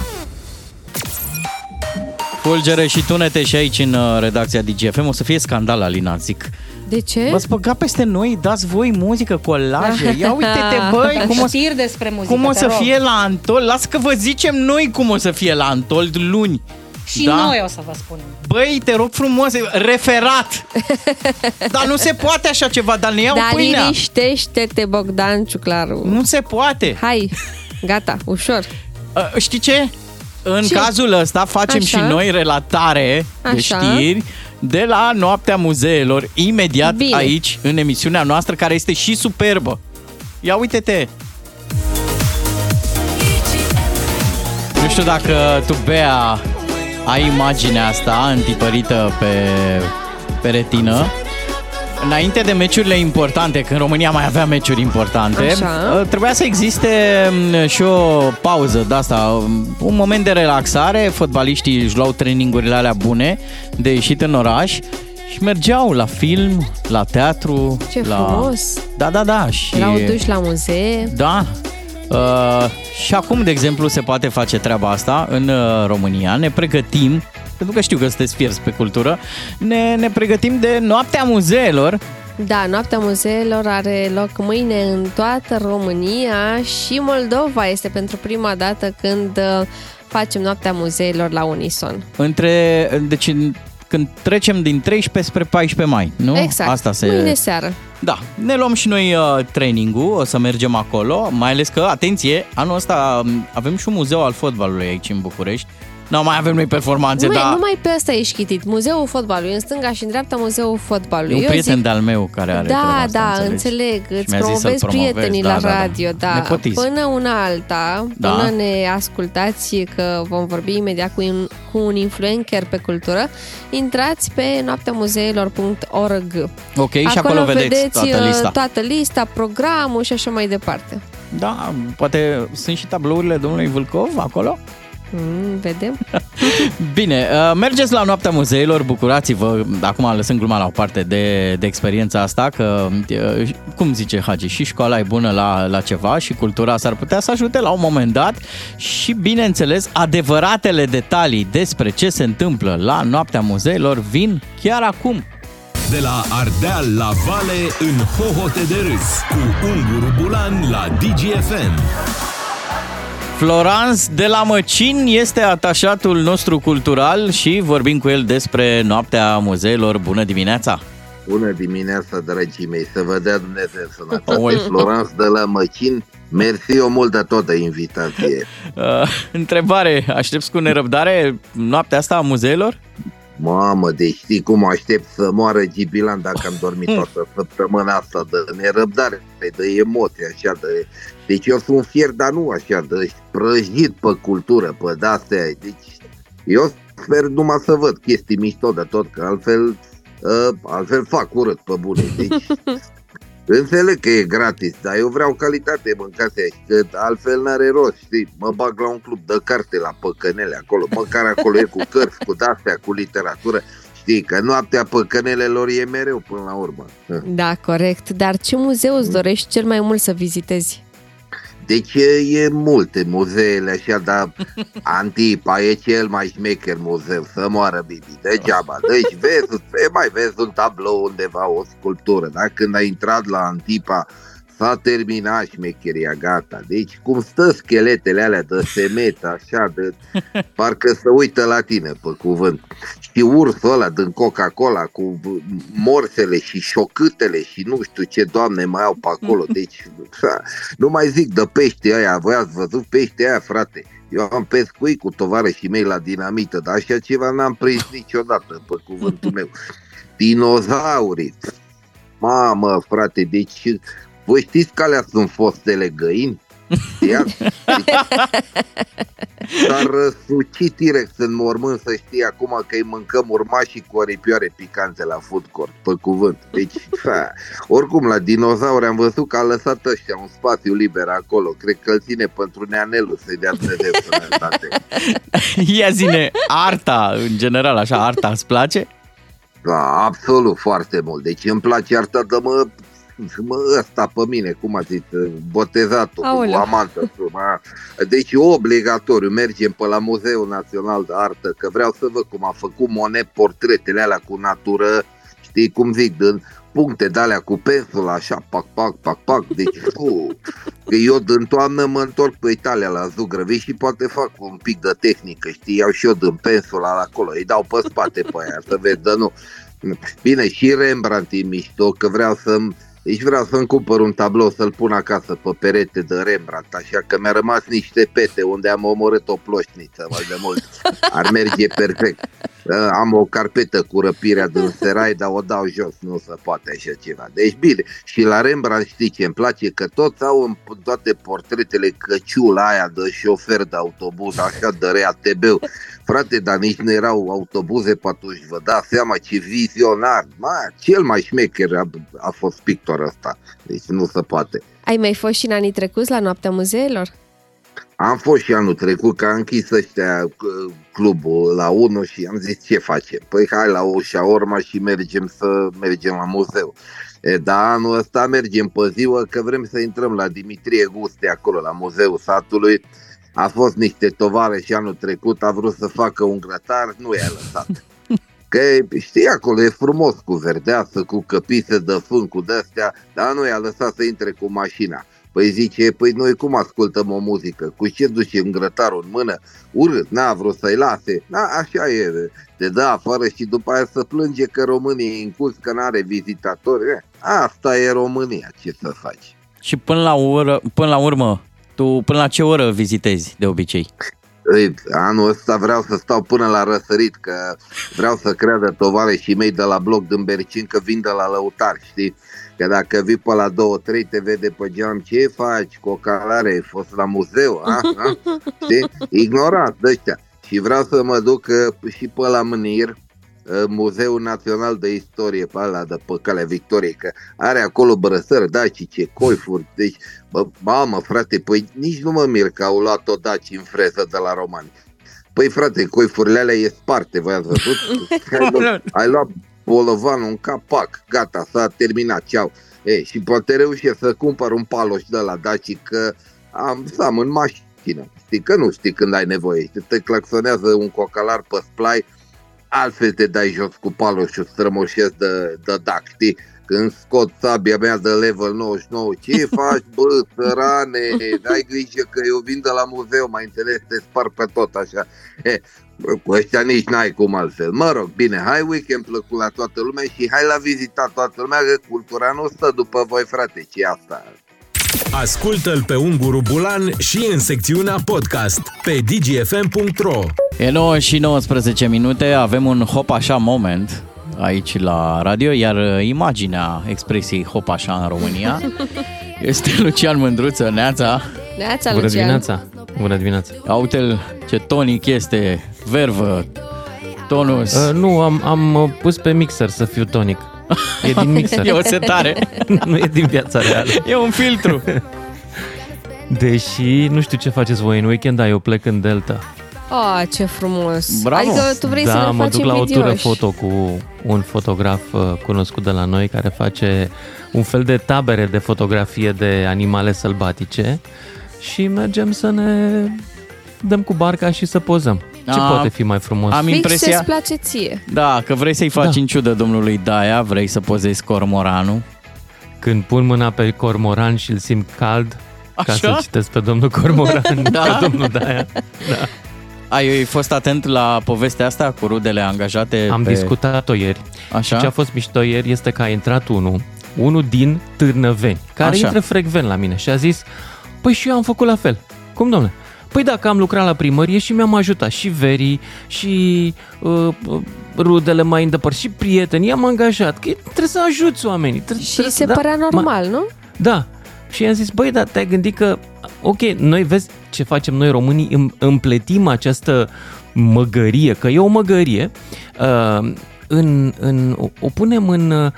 Fulgere și tunete și aici în uh, redacția DGFM. O să fie scandal, Alina, zic. De ce? V-ați băgat peste noi, dați voi muzică, colaje. Ia uite-te, băi, cum o, Știri despre muzică, cum o te să rog. fie la Antol. Lasă că vă zicem noi cum o să fie la Antold luni. Și da? noi o să vă spunem. Băi, te rog frumos, referat! <laughs> dar nu se poate așa ceva, dar ne iau Dar pâinea. liniștește-te, Bogdan Ciuclaru. Nu se poate. Hai, gata, ușor. Uh, știi ce? În Ce? cazul ăsta facem Așa. și noi relatare de Așa. știri de la Noaptea Muzeelor, imediat Bine. aici, în emisiunea noastră, care este și superbă. Ia uite-te! Nu știu dacă tu, Bea, ai imaginea asta întipărită pe, pe retină. Înainte de meciurile importante, când România mai avea meciuri importante, Așa. uh, trebuia să existe mm, și o pauză de asta, um, un moment de relaxare, fotbaliștii își luau trainingurile alea bune de ieșit în oraș și mergeau la film, la teatru, Ce la... frumos! Da, da, da. Și... Erau duși la muzee. Da. Uh, și acum, de exemplu, se poate face treaba asta în uh, România. Ne pregătim, pentru că știu că sunteți fierți pe cultură, ne, ne pregătim de Noaptea Muzeelor. Da, Noaptea Muzeelor are loc mâine în toată România și Moldova este pentru prima dată când uh, facem Noaptea Muzeelor la Unison. Între, deci în- când trecem din 13 spre 14 mai, nu? Exact, Asta se... mâine seară. Da, ne luăm și noi uh, training-ul, o să mergem acolo, mai ales că, atenție, anul ăsta um, avem și un muzeu al fotbalului aici în București. Nu mai avem noi performanțe, Nu, dar... e, numai pe asta e șchitit. Muzeul fotbalului, în stânga și în dreapta Muzeul fotbalului. E un Eu prieten zic- de-al meu care are treaba Da, asta, da, înțelegi? înțeleg. Și Îți mi-a zis să-l promovezi promovez, prietenii da, la da, da. radio, da. Nepotism. Până una alta, Da. până ne ascultați că vom vorbi imediat cu un, cu un influencer pe cultură, intrați pe noapteamuzeilor.org. Ok, și acolo vedeți toată uh, lista. toată lista, programul și așa mai departe. Da, poate sunt și tablourile domnului Vâlcov acolo? Mm, vedem. <laughs> Bine, uh, mergeți la Noaptea Muzeilor, bucurați-vă, acum lăsând gluma la o parte de, de experiența asta, că, uh, cum zice Hagi, și școala e bună la, la ceva și cultura s-ar putea să ajute la un moment dat și, bineînțeles, adevăratele detalii despre ce se întâmplă la Noaptea Muzeilor vin chiar acum. De la Ardeal la Vale în hohote de râs cu Unguru Bulan la DGFM. Florans de la Măcin este atașatul nostru cultural și vorbim cu el despre Noaptea Muzeilor. Bună dimineața! Bună dimineața, dragii mei, să vă dea Dumnezeu sănătate. Oi. Florans de la Măcin, mersi o mult de tot de invitație. <laughs> Uh, întrebare, aștepți cu nerăbdare noaptea asta a muzeelor? Mamă, deci știi cum aștept să moară Gibilan dacă am dormit toată săptămâna asta de nerăbdare, de emoții, așa, de... Deci eu sunt fier, dar nu așa, de prăjit pe cultură, pe de-astea. Deci eu sper numai să văd chestii mișto de tot, că altfel Uh, altfel fac urât pe bune. Deci, <laughs> Înțeleg că e gratis, dar eu vreau calitate mâncate și că altfel n-are rost, știi? Mă bag la un club de carte la păcănele acolo, măcar acolo e cu cărți, cu dastea, cu literatură. Știi că noaptea păcănelelor e mereu până la urmă. Da, corect. Dar ce muzeu îți dorești cel mai mult să vizitezi? Deci e, e multe muzeele așa, dar <laughs> Antipa e cel mai șmecher muzeu, să moară Bibi, degeaba. Deci vezi, mai vezi un tablou undeva, o sculptură, da? Când ai intrat la Antipa, S-a terminat șmecheria, gata. Deci cum stă scheletele alea de semet, așa, de... <laughs> parcă să uită la tine, pe cuvânt. Și ursul ăla din Coca-Cola cu morsele și șocâtele și nu știu ce doamne mai au pe acolo. <laughs> Deci, nu mai zic de pește aia, voi ați văzut pește aia, frate. Eu am pescuit cu tovarășii mei la dinamită, dar așa ceva n-am prins niciodată, pe cuvântul <laughs> meu. Dinozaurii. Mamă, frate, deci voi știți că alea sunt fostele găini? <laughs> S-a răsucit T-Rex în mormânt să știi acum că îi mâncăm urmașii cu oripioare picante la food court, pe cuvânt. Deci, fa, oricum, la dinozauri am văzut că a lăsat ăștia un spațiu liber acolo. Cred că îl ține pentru neanelul să-i dea Dumnezeu sănătate. <laughs> Ia zine, arta, în general, așa, arta îți place? Da, absolut, foarte mult. Deci îmi place arta de mă mă, ăsta pe mine, cum a zis, botezatul, Aoleu. cu amantă. Deci obligatoriu, mergem pe la Muzeul Național de Artă, că vreau să văd cum a făcut Monet portretele alea cu natură, știi cum zic, din puncte de alea cu pensul, așa, pac, pac, pac, pac, deci, <laughs> uh, că eu din toamnă mă întorc pe Italia la Zugrăvi și poate fac un pic de tehnică, știi, iau și eu din pensul la acolo, îi dau pe spate pe aia, să vezi, dar nu. Bine, și Rembrandt e mișto, că vreau să-mi deci vreau să-mi cumpăr un tablou să-l pun acasă pe perete de Rembrandt, așa că mi-a rămas niște pete unde am omorât o ploșniță mai de mult. Ar merge perfect. Ă, am o carpetă cu răpirea din serai, dar o dau jos, nu se poate așa ceva. Deci bine, și la Rembrandt știi ce îmi place? Că toți au în toate portretele căciula aia de șofer de autobuz, așa de rea tb Frate, dar nici nu erau autobuze pe atunci, vă dați seama ce vizionar. Ma, cel mai șmecher a, a fost pictor ăsta, deci nu se poate. Ai mai fost și în anii trecuți la Noaptea Muzeelor? Am fost și anul trecut, că a închis ăștia clubul la 1 și am zis ce facem? Păi hai la o șaorma și mergem să mergem la muzeu. E, da, anul ăsta mergem pe ziua că vrem să intrăm la Dimitrie Guste acolo, la muzeul satului. A fost niște tovare și anul trecut a vrut să facă un grătar, nu i-a lăsat. <laughs> Că știi, acolo e frumos cu verdeață, cu căpise de fân, cu de-astea, dar nu i-a lăsat să intre cu mașina. Păi zice, păi noi cum ascultăm o muzică? Cu ce ducem grătarul în mână? Urât, n-a vrut să-i lase. Da, așa e, te dă afară și după aia să plânge că România e în curs, că n-are vizitatori. Asta e România, ce să faci? Și până la, ură, până la urmă, tu până la ce oră vizitezi de obicei? Anul ăsta vreau să stau până la răsărit, că vreau să creadă tovare și mei de la bloc din Bercin că vin de la lăutar, știi? Că dacă vii pe la 2-3 te vede pe geam, ce faci, cocalare, ai fost la muzeu, a? a? <laughs> Știi? Ignorat de ăștia. Și vreau să mă duc uh, și pe la Mânir, uh, Muzeul Național de Istorie, pe ala de pe calea Victoriei, că are acolo brăsări dacice, coifuri, deci, bă, mamă, frate, păi nici nu mă mir că au luat-o daci în freză de la romani. Păi frate, coifurile alea e sparte, voi ați văzut? <laughs> Ai luat, ai luat bolovanul în capac, gata, s-a terminat, ceau. Ei, și poate reuși să cumpăr un paloș de la Daci că am să am în mașină. Știi că nu știi când ai nevoie. Te claxonează un cocalar pe splai, altfel te dai jos cu paloșul strămoșesc de, de dac, știi? Când scot sabia mea de level 99, ce <laughs> faci, bă, sărane? Ai grijă că eu vin de la muzeu, mai înțeles, te spar pe tot așa. <laughs> E, cu ăștia nici n-ai cum altfel. Mă rog, bine, hai weekend plăcut la toată lumea și hai la vizita toată lumea, că cultura nu stă după voi, frate, ce asta. Ascultă-l pe Unguru Bulan și în secțiunea podcast pe dgfm.ro E 9 și 19 minute, avem un hop așa moment aici la radio, iar imaginea expresiei hop așa în România <laughs> este Lucian Mândruță, Neața. Neața, Bună Lucian. dimineața! Bună dimineața! Uite-l ce tonic este, vervă, Tonus. Uh, nu, am, am uh, pus pe mixer să fiu tonic. E din mixer. <laughs> e o setare. <laughs> nu e din viața reală. E un filtru. <laughs> Deși nu știu ce faceți voi în weekend, dar eu plec în Delta. Ah, ce frumos! Bravo. Adică tu vrei da, să ne mă faci duc la o tură invidioși. foto cu un fotograf uh, cunoscut de la noi care face un fel de tabere de fotografie de animale sălbatice și mergem să ne dăm cu barca și să pozăm. Ce A, poate fi mai frumos? am Fix impresia- ce-ți place ție. Da, că vrei să-i faci Da. în ciudă domnului Daia, vrei să pozezi cormoranul. Când pun mâna pe cormoran și îl simt cald, ca Așa? să citesc pe domnul cormoran, <laughs> Da? pe domnul Daia. Da. Ai fost atent la povestea asta cu rudele angajate? Am pe... discutat-o ieri. Așa? Și ce a fost mișto ieri este că a intrat unul, unul din Târnăveni, care Așa. intră frecvent la mine și a zis, păi și eu am făcut la fel. Cum, domnule? Păi dacă am lucrat la primărie și mi-am ajutat și verii și uh, uh, rudele mai îndepărtate și prietenii, i-am angajat. Că trebuie să ajuți oamenii. Trebuie, Și trebuie se să- părea Ma- normal, nu? da. Și i-am zis, băi, dar te-ai gândit că, ok, noi vezi ce facem noi românii, îm- împletim această măgărie, că e o măgărie, uh, în, în, o, o punem în, uh,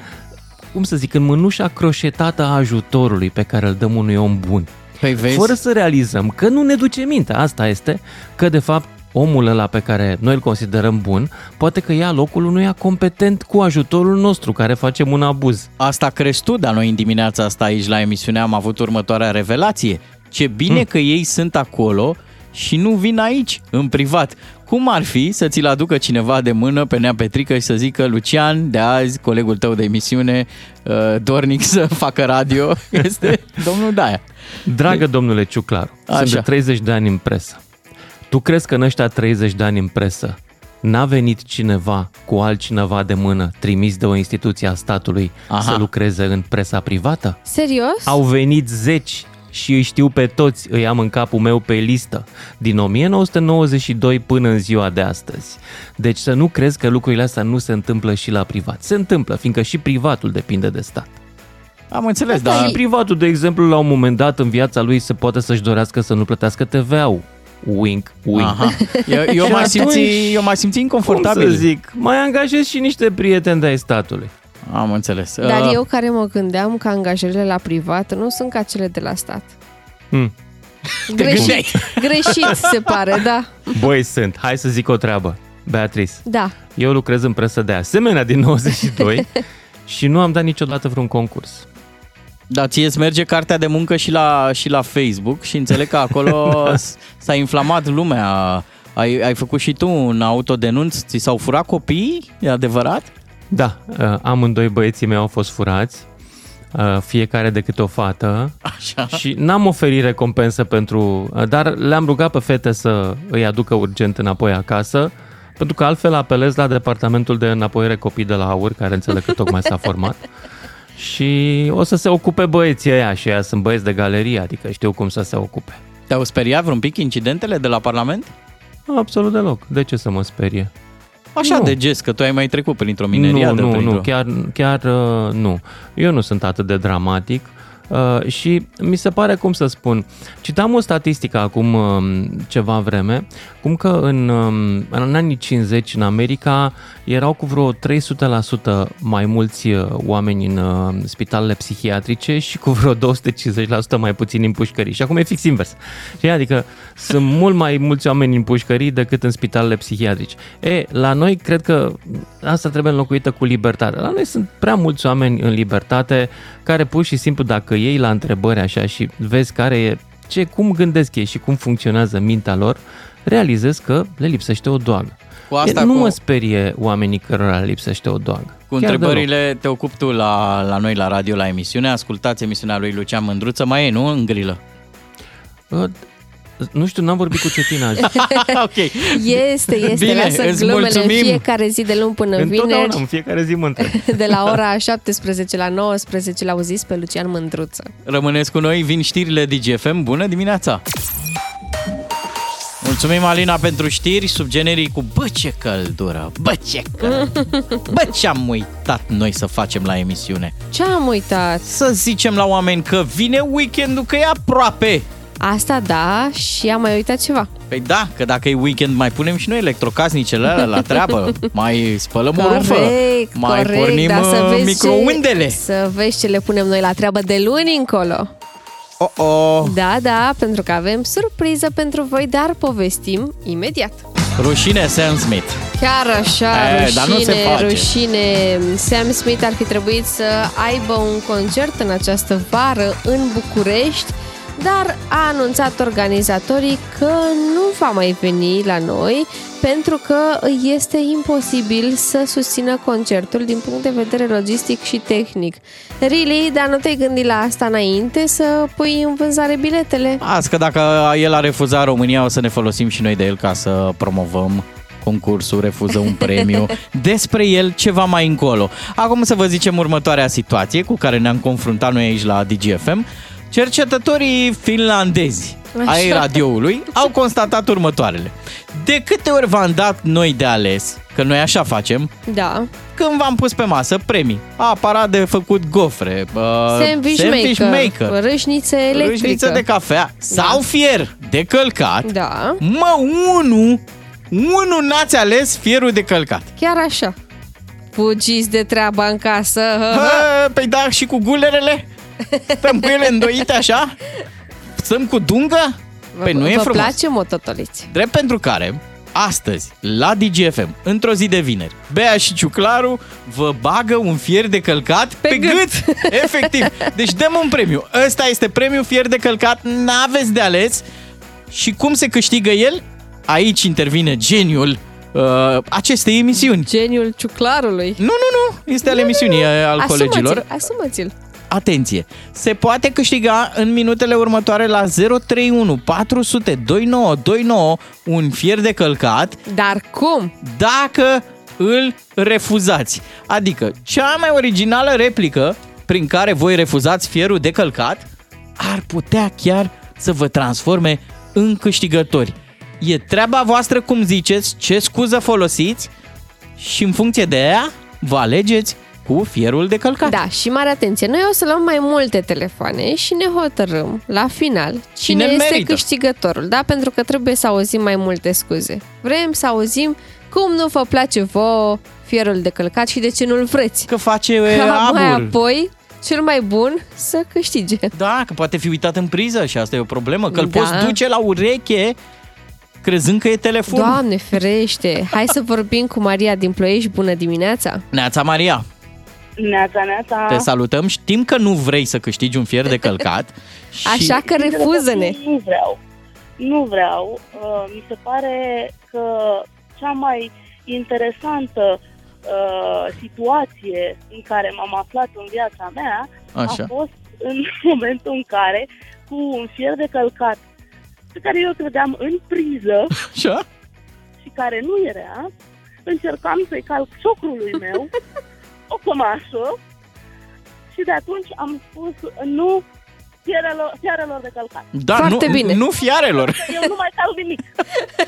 cum să zic, în mânușa croșetată a ajutorului pe care îl dăm unui om bun. Păi vezi? Fără să realizăm că nu ne duce mintea, asta este, că de fapt omul ăla pe care noi îl considerăm bun, poate că ia locul unuia competent cu ajutorul nostru, care facem un abuz. Asta crezi tu, dar noi în dimineața asta aici la emisiune am avut următoarea revelație. Ce bine Hmm. că ei sunt acolo și nu vin aici, în privat. Cum ar fi să ți-l aducă cineva de mână pe Nea Petrică și să zică Lucian, de azi, colegul tău de emisiune, uh, dornic să <laughs> facă radio, <laughs> este domnul Daia. Dragă domnule Ciuclaru, Așa. sunt de 30 de ani în presă. Tu crezi că în ăștia 30 de ani în presă n-a venit cineva cu altcineva de mână trimis de o instituție a statului Aha. să lucreze în presa privată? Serios? Au venit zeci și îi știu pe toți, îi am în capul meu pe listă, din 1992 până în ziua de astăzi. Deci să nu crezi că lucrurile astea nu se întâmplă și la privat. Se întâmplă, fiindcă și privatul depinde de stat. Am înțeles, Da, dar și privatul, de exemplu, la un moment dat în viața lui se poate să-și dorească să nu plătească TVA-ul. Wink, wink. Aha. Eu, eu, <laughs> Și m-aș atunci, simți, eu m-aș simți inconfortabil. Cum să zic, mai angajez și niște prieteni de ai statului. Am înțeles. Dar Uh, eu care mă gândeam că angajările la privat nu sunt ca cele de la stat. Hmm. <laughs> Greșit, greșit se pare, da. Băi, sunt. Hai să zic o treabă. Beatrice, Da. eu lucrez în presă de asemenea din 92 <laughs> și nu am dat niciodată vreun concurs. Da, ție îți merge cartea de muncă și la, și la Facebook și înțeleg că acolo <laughs> Da. s- s-a inflamat lumea. Ai, ai făcut și tu un autodenunț? Ți s-au furat copiii? E adevărat? Da, uh, amândoi băieții mei au fost furați, uh, fiecare de câte o fată Așa. și n-am oferit recompensă pentru, uh, dar le-am rugat pe fete să îi aducă urgent înapoi acasă, pentru că altfel apelez la departamentul de înapoiere copii de la AUR, care înțeleg că tocmai s-a format. <laughs> Și o să se ocupe băieții ăia și ăia sunt băieți de galerie, adică știu cum să se ocupe. Te-au speriat vreun pic incidentele de la Parlament? Absolut deloc. De ce să mă sperie? Așa Nu. de gest, că tu ai mai trecut printr-o mineriadă. Nu, nu, printr-o... nu, chiar, chiar uh, nu. Eu nu sunt atât de dramatic uh, și mi se pare, cum să spun, citam o statistică acum uh, ceva vreme, cum că în, um, în anii 50 în America erau cu vreo 300% mai mulți uh, oameni în uh, spitalele psihiatrice și cu vreo 250% mai puțini în pușcării. Și acum e fix invers. Și adică sunt <laughs> mult mai mulți oameni în pușcării decât în spitalele psihiatrice. E, la noi cred că asta trebuie înlocuită cu libertate. La noi sunt prea mulți oameni în libertate care pur și simplu dacă iei la întrebări așa și vezi care e ce, cum gândesc ei și cum funcționează mintea lor, realizezi că le lipsește o doagă. Cu asta, E, nu cu- mă sperie oamenii cărora le lipsește o doagă. Cu Chiar întrebările te ocupi tu la, la noi la radio, la emisiune. Ascultați emisiunea lui Lucian Mândruță. Mai e, nu? În grilă. deloc. Nu știu, n-am vorbit cu Cetina azi. <laughs> ok. Este, este, Bine, lasă îți glumele mulțumim. fiecare zi de luni până Întotdeauna, vineri, în fiecare zi mă întreb. <laughs> de la ora 17 la 19, l-auziți pe Lucian Mândruță. Rămâneți cu noi, vin știrile DGFM. Bună dimineața! Mulțumim, Alina, pentru știri sub generii cu Bă, ce căldură! Bă, ce căldură! Bă, ce-am uitat noi să facem la emisiune? Ce am uitat? Să zicem la oameni că vine weekendul, că e aproape! Asta da, și am mai uitat ceva. Păi da, că dacă e weekend mai punem și noi electrocasnicele alea la treabă, mai spălăm corect, o rufă, mai corect, pornim dar să uh, vezi microundele. Ce, să vezi ce le punem noi la treabă de luni încolo. Oh, oh. Da, da, pentru că avem surpriză pentru voi, dar povestim imediat. Rușine Sam Smith. Chiar așa, E, rușine, dar nu se face. rușine. Sam Smith ar fi trebuit să aibă un concert în această vară în București, dar a anunțat organizatorii că nu va mai veni la noi pentru că este imposibil să susțină concertul din punct de vedere logistic și tehnic. Really, dar nu te-ai gândit la asta înainte să pui în vânzare biletele? Azi că dacă el a refuzat România, o să ne folosim și noi de el ca să promovăm concursul, refuză un premiu, <laughs> despre el ceva mai încolo. Acum să vă zicem următoarea situație cu care ne-am confruntat noi aici la DGFM. Cercetătorii finlandezi Așa. ai radioului au constatat următoarele. De câte ori v-am dat noi de ales, că noi așa facem, Da. când v-am pus pe masă premii, aparat de făcut gofre, uh, Sandwich, sandwich maker, maker, râșniță electrică. râșniță de cafea sau fier de călcat, Da. mă, unu, unu n-ați ales fierul de călcat. Chiar așa. Fugiți de treaba în casă. Hă, păi da, și cu gulerele? Stăm cu ele îndoite așa? Stăm cu dungă? Păi nu e Vă frumos. place mototoliți? Drept pentru care, astăzi, la DGFM, într-o zi de vineri, Bea și Ciuclaru vă bagă un fier de călcat pe, pe gât. gât. <laughs> Efectiv. Deci dăm un premiu. Ăsta este premiu fier de călcat, n-aveți de ales. Și cum se câștigă el? Aici intervine geniul uh, acestei emisiuni. Geniul Ciuclarului. Nu, nu, nu. Este al emisiunii uh, al colegilor. Asumați-l, asumați-l. Atenție! Se poate câștiga în minutele următoare la 031 400 2929 un fier de călcat. Dar cum? Dacă îl refuzați. Adică, cea mai originală replică prin care voi refuzați fierul de călcat ar putea chiar să vă transforme în câștigători. E treaba voastră cum ziceți, ce scuză folosiți și în funcție de ea vă alegeți cu fierul de călcat. Da, și mare atenție, noi o să luăm mai multe telefoane și ne hotărâm la final cine, Cine este merită. câștigătorul, da? Pentru că trebuie să auzim mai multe scuze. Vrem să auzim cum nu vă place vouă fierul de călcat și de ce nu-l vreți. Că face Ca mai abur. apoi cel mai bun să câștige. Da, că poate fi uitat în priză și asta e o problemă, că îl Da. poți duce la ureche crezând că e telefon. Doamne ferește! Hai să vorbim cu Maria din Ploiești. Bună dimineața! Neața Maria, Neața, neața. te salutăm. Știm că nu vrei să câștigi un fier de călcat. <laughs> și... Așa că refuză-ne! Nu vreau. Nu vreau. Uh, Mi se pare că cea mai interesantă uh, situație în care m-am aflat în viața mea Așa. a fost în <laughs> momentul în care cu un fier de călcat pe care eu credeam în priză Așa? și care nu era, încercam să-i calc socrului meu <laughs> o cămașă și de atunci am spus nu fierelor, fierelor de călcat. Da, Foarte nu, bine. nu fiarelor. Eu nu mai calc nimic.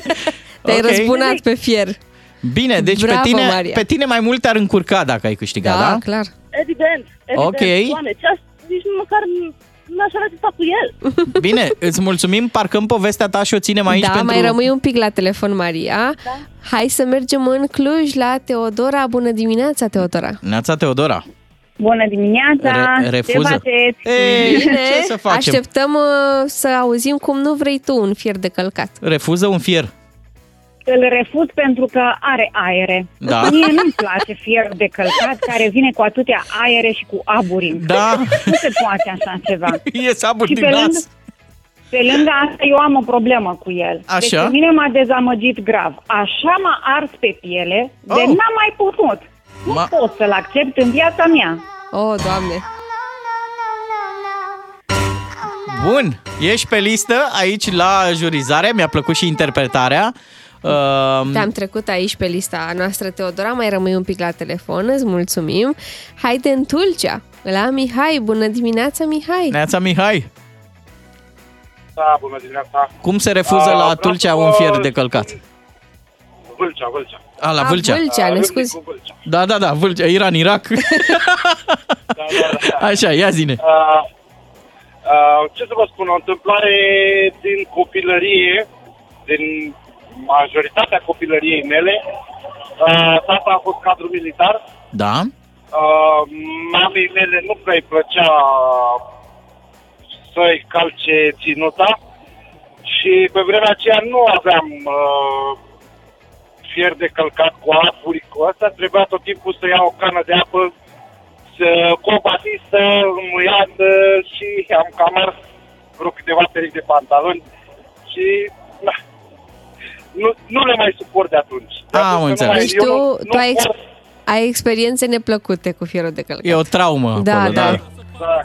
<laughs> Te-ai Ok. răzbunat pe fier. Bine, deci Bravo, pe, tine, Maria. pe tine mai mult te-ar încurca dacă ai câștigat, da? clar. Evident, evident. Ok. Doamne, ce aș, nici măcar n-aș avea ce fac cu el. <laughs> Bine, îți mulțumim, parcăm povestea ta și o ținem aici da, pentru... mai rămâi un pic la telefon, Maria. Da. Hai să mergem în Cluj la Teodora. Bună dimineața, Teodora! Neața Teodora. Bună dimineața! Re- refuză. Ce faceți? Ei, Bine, ce să facem? așteptăm uh, să auzim cum nu vrei tu un fier de călcat. Refuză un fier. Îl refuz pentru că are aere. Da. Mie nu-mi place fierul de călcat care vine cu atâtea aere și cu aburi. Da. Nu se poate așa ceva. <laughs> E saburi Și din pe nas. lângă, pe lângă asta eu am o problemă cu el. Așa? Deci pe mine m-a dezamăgit grav. Așa m-a ars pe piele, de Oh. n-am mai putut. Nu Ma- pot să-l accept în viața mea. Oh, Doamne! Bun, ești pe listă aici la jurizare, mi-a plăcut și interpretarea. Uh, Te-am trecut aici pe lista noastră, Teodora, mai rămâi un pic la telefon, îți mulțumim. Haide în Tulcea, la Mihai. Bună dimineața, Mihai! Neața Mihai, Da, bună dimineața. cum se refuză Ah, la vreau Tulcea să un vă- fier de călcat? Vâlcea, Vâlcea. A, la A, Vâlcea. Vâlcea, ne Râmnicu, scuzi. Vâlcea. Da, da, da, Vâlcea, Iran, Irak. Da, da, da. <laughs> Așa, ia zine. Uh, Uh, ce să vă spun, o întâmplare din copilărie, din majoritatea copilăriei mele. Uh, tata a fost cadru militar. Da? Uh, mamei mele nu prea îi plăcea să-i calce ținuta și pe vremea aceea nu aveam uh, fier de călcat cu apuri, cu asta, trebuia tot timpul să iau o cană de apă, să, cu o batistă înmuiată și am cam ars vreo câteva perechi de pantaloni și na, nu, nu le mai suport de atunci. De Am atunci înțeles. nu mai- Deci eu tu, nu- tu nu ai, ex- pot- ai experiențe neplăcute cu fierul de călcat. E o traumă Da, acolo, da. Da,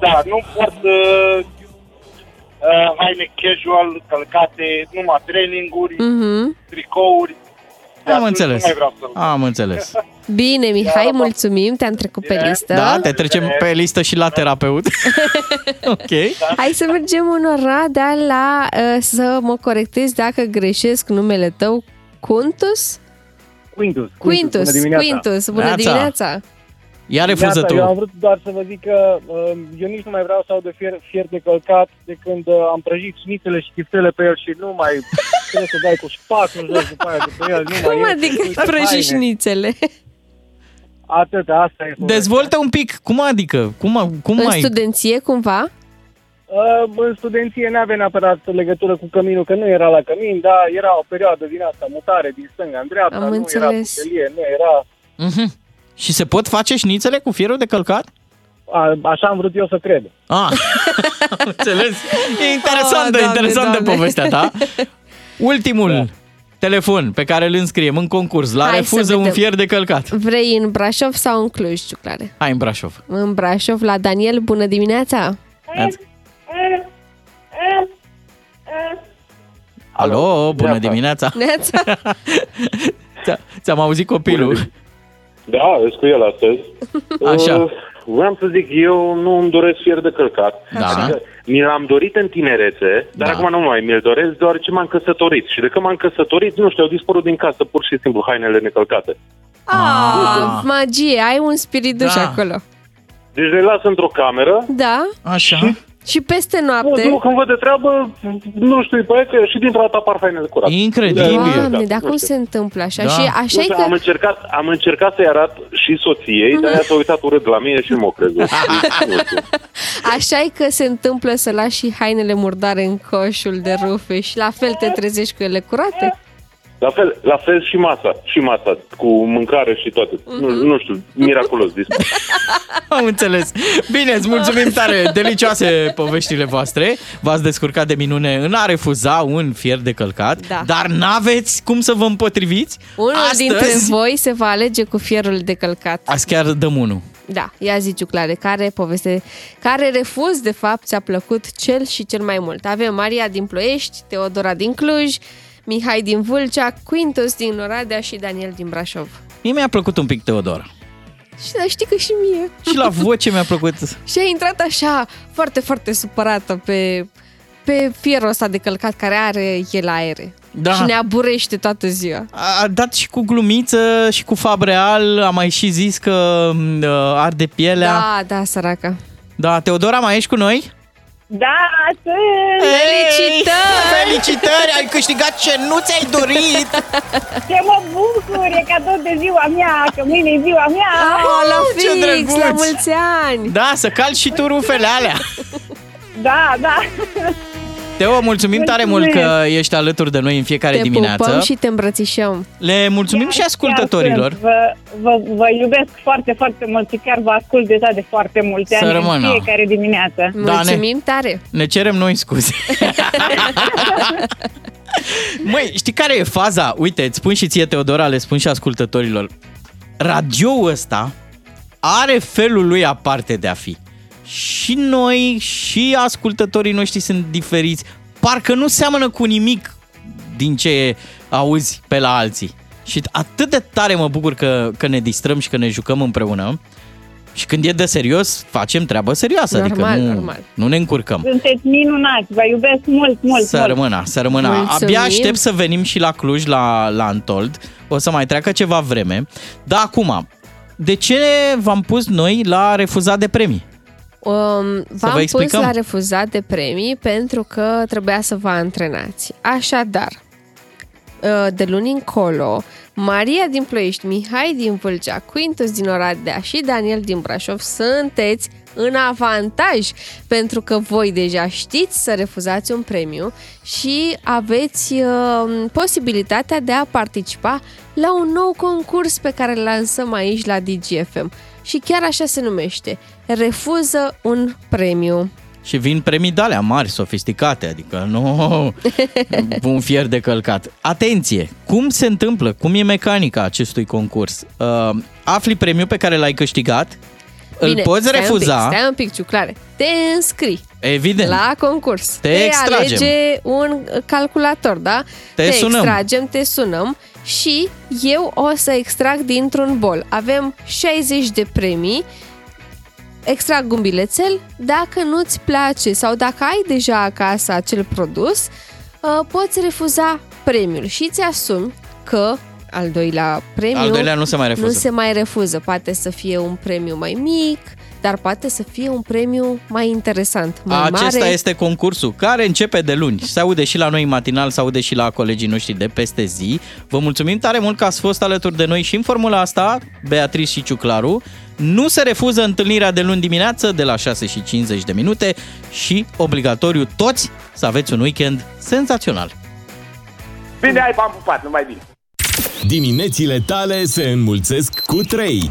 da, nu port uh, uh, haine casual, călcate, numai traininguri, Mhm. tricouri. De Am atunci înțeles. Nu mai vreau să Am înțeles. Bine, Mihai, mulțumim, te-am trecut pe listă. Da, te trecem pe listă și la terapeut. <laughs> ok. Hai să mergem în Oradea la uh, să mă corectez dacă greșesc numele tău. Quintus? Quintus. Quintus, bună dimineața. Quintus, bună Neața. dimineața! Ia refuză Neața, tu. Eu am vrut doar să vă zic că uh, eu nici nu mai vreau să aud de fier, fier de călcat de când uh, am prăjit șnițele și chiftele pe el și nu mai <laughs> trebuie să dai cu spatul jos după aia după el. Nu mai Cum e, adică uite, prăji haine. șnițele? Atât, asta e. Dezvoltă un pic. Cum adică? Cum, cum În mai... studenție, cumva? Uh, în studenție nu avea neapărat legătură cu căminul, că nu era la cămin, dar era o perioadă din asta, mutare din stânga în dreapta, Am nu înțeles. era putelie, nu era... Mhm. Și se pot face șnițele cu fierul de călcat? A, așa am vrut eu să cred. Ah, am <laughs> înțeles. E interesantă, Oh, Doamne, interesantă Doamne. povestea ta. Ultimul telefon pe care îl înscriem în concurs la Hai să refuză un vedem. fier de călcat. Vrei în Brașov sau în Cluj, Ciuclare? Hai în Brașov. În Brașov, la Daniel, bună dimineața! Alo, bună dimineața. Neața! <laughs> Ți- Ți-am auzit copilul. Da, îs cu el astăzi. <laughs> Așa. Uh, vreau să zic, eu nu îmi doresc fier de călcat. Da. Adică, mi l-am dorit în tinerețe, dar Da. acum nu mai mi-l doresc, deoarece m-am căsătorit. Și de când m-am căsătorit, nu știu, au dispărut din casă pur și simplu hainele necălcate. Ah, magie, ai un spirit duș Da. acolo. Deci le las într-o cameră. Da? Așa. Și peste Nu, noapte? nu, când văd de treabă, nu știu, pe că și dintr-o dată apar hainele curate. Incredibil. Doamne, dar cum se întâmplă așa? Da. Și așa Nu e știu, că... am, încercat, am încercat să-i arat și soției, dar ea s-a uitat urât la mine și nu m-a crezut. <laughs> Nu știu. Așa e că se întâmplă să lași și hainele murdare în coșul de rufe și la fel te trezești cu ele curate? La fel, la fel și masa, și masa, cu mâncare și toate. Nu, nu știu, miraculos dispar. <laughs> Am înțeles. Bine, îți mulțumim tare. Delicioase poveștile voastre. V-ați descurcat de minune în a refuza un fier de călcat, Da. dar n-aveți cum să vă împotriviți. Unul Astăzi, dintre voi se va alege cu fierul de călcat. Azi chiar dăm unul. Da, ia zi Ciuclare, care poveste, care refuz de fapt ți-a plăcut cel și cel mai mult? Avem Maria din Ploiești, Teodora din Cluj, Mihai din Vâlcea, Quintus din Oradea și Daniel din Brașov. Mie mi-a plăcut un pic Teodora. Și da, știi că și mie. Și la voce mi-a plăcut. <laughs> Și a intrat așa, foarte, foarte supărată pe, pe fierul ăsta de călcat care are el aere. Da. Și ne aburește toată ziua. A dat și cu glumiță și cu fabreal, a mai și zis că m, arde pielea. Da, da, săraca. Da, Teodora, mai ești cu noi? Da, sunt! Felicitări! Felicitări, ai câștigat ce nu ți-ai dorit! <laughs> Ce mă bucur, e cadou de ziua mea, că mâine e ziua mea! Oh, la ce fix, drăguț! la mulți ani! Da, să calci și tu rufele alea. Da, da! Teo, mulțumim tare mult că ești alături de noi în fiecare Te dimineață. pupăm și te îmbrățișăm. Le mulțumim și Chiar ascultătorilor. sunt. Vă, vă, vă iubesc foarte, foarte mult și chiar vă ascult deja de foarte multe Să ani rămână. în fiecare dimineață. Da, Mulțumim tare! Ne cerem noi scuze. <laughs> Măi, știi care e faza? Uite, îți spun și ție, Teodora, le spun și ascultătorilor. Radioul ăsta are felul lui aparte de a fi. Și noi, și ascultătorii noștri sunt diferiți. Parcă nu seamănă cu nimic din ce auzi pe la alții. Și atât de tare mă bucur că, că ne distrăm și că ne jucăm împreună. Și când e de serios, facem treabă serioasă. Normal, adică nu, normal. nu ne încurcăm. Sunteți minunați, vă iubesc mult, mult, Să mult. rămână, să rămână. Mulțumim. Abia aștept să venim și la Cluj, la, la Antold. O să mai treacă ceva vreme. Dar acum, de ce v-am pus noi la refuzat de premii? Um, v-am pus la refuzat de premii pentru că trebuia să vă antrenați. Așadar, uh, de luni încolo, Maria din Ploiești, Mihai din Vâlcea, Quintus din Oradea și Daniel din Brașov sunteți în avantaj pentru că voi deja știți să refuzați un premiu și aveți uh, posibilitatea de a participa la un nou concurs pe care îl lansăm aici la DGFM. Și chiar așa se numește. Refuză un premiu. Și vin premii de alea mari, sofisticate, adică nu <laughs> un fier de călcat. Atenție! Cum se întâmplă? Cum e mecanica acestui concurs? Uh, afli premiul pe care l-ai câștigat, Bine, îl poți stai refuza. Un pic, stai un pic, ciuclare. Te înscrii. Evident. La concurs. Te, te extragem. alege un calculator, da? Te, te sunăm. extragem, te sunăm și eu o să extrag dintr-un bol. Avem 60 de premii extrag un bilețel, dacă nu-ți place sau dacă ai deja acasă acel produs, uh, poți refuza premiul și ți asumi că al doilea premiu al doilea nu se mai refuză. Nu se mai refuză. Poate să fie un premiu mai mic, dar poate să fie un premiu mai interesant, mai Acesta mare. este concursul care începe de luni. Se aude și la noi matinal, se aude și la colegii noștri de peste zi. Vă mulțumim tare mult că ați fost alături de noi și în formula asta, Beatrice și Ciuclaru. Nu se refuză întâlnirea de luni dimineață de la 6 și 50 de minute și obligatoriu toți să aveți un weekend senzațional. Bine, ai v-am pupat, numai bine. Diminețile tale se înmulțesc cu 3.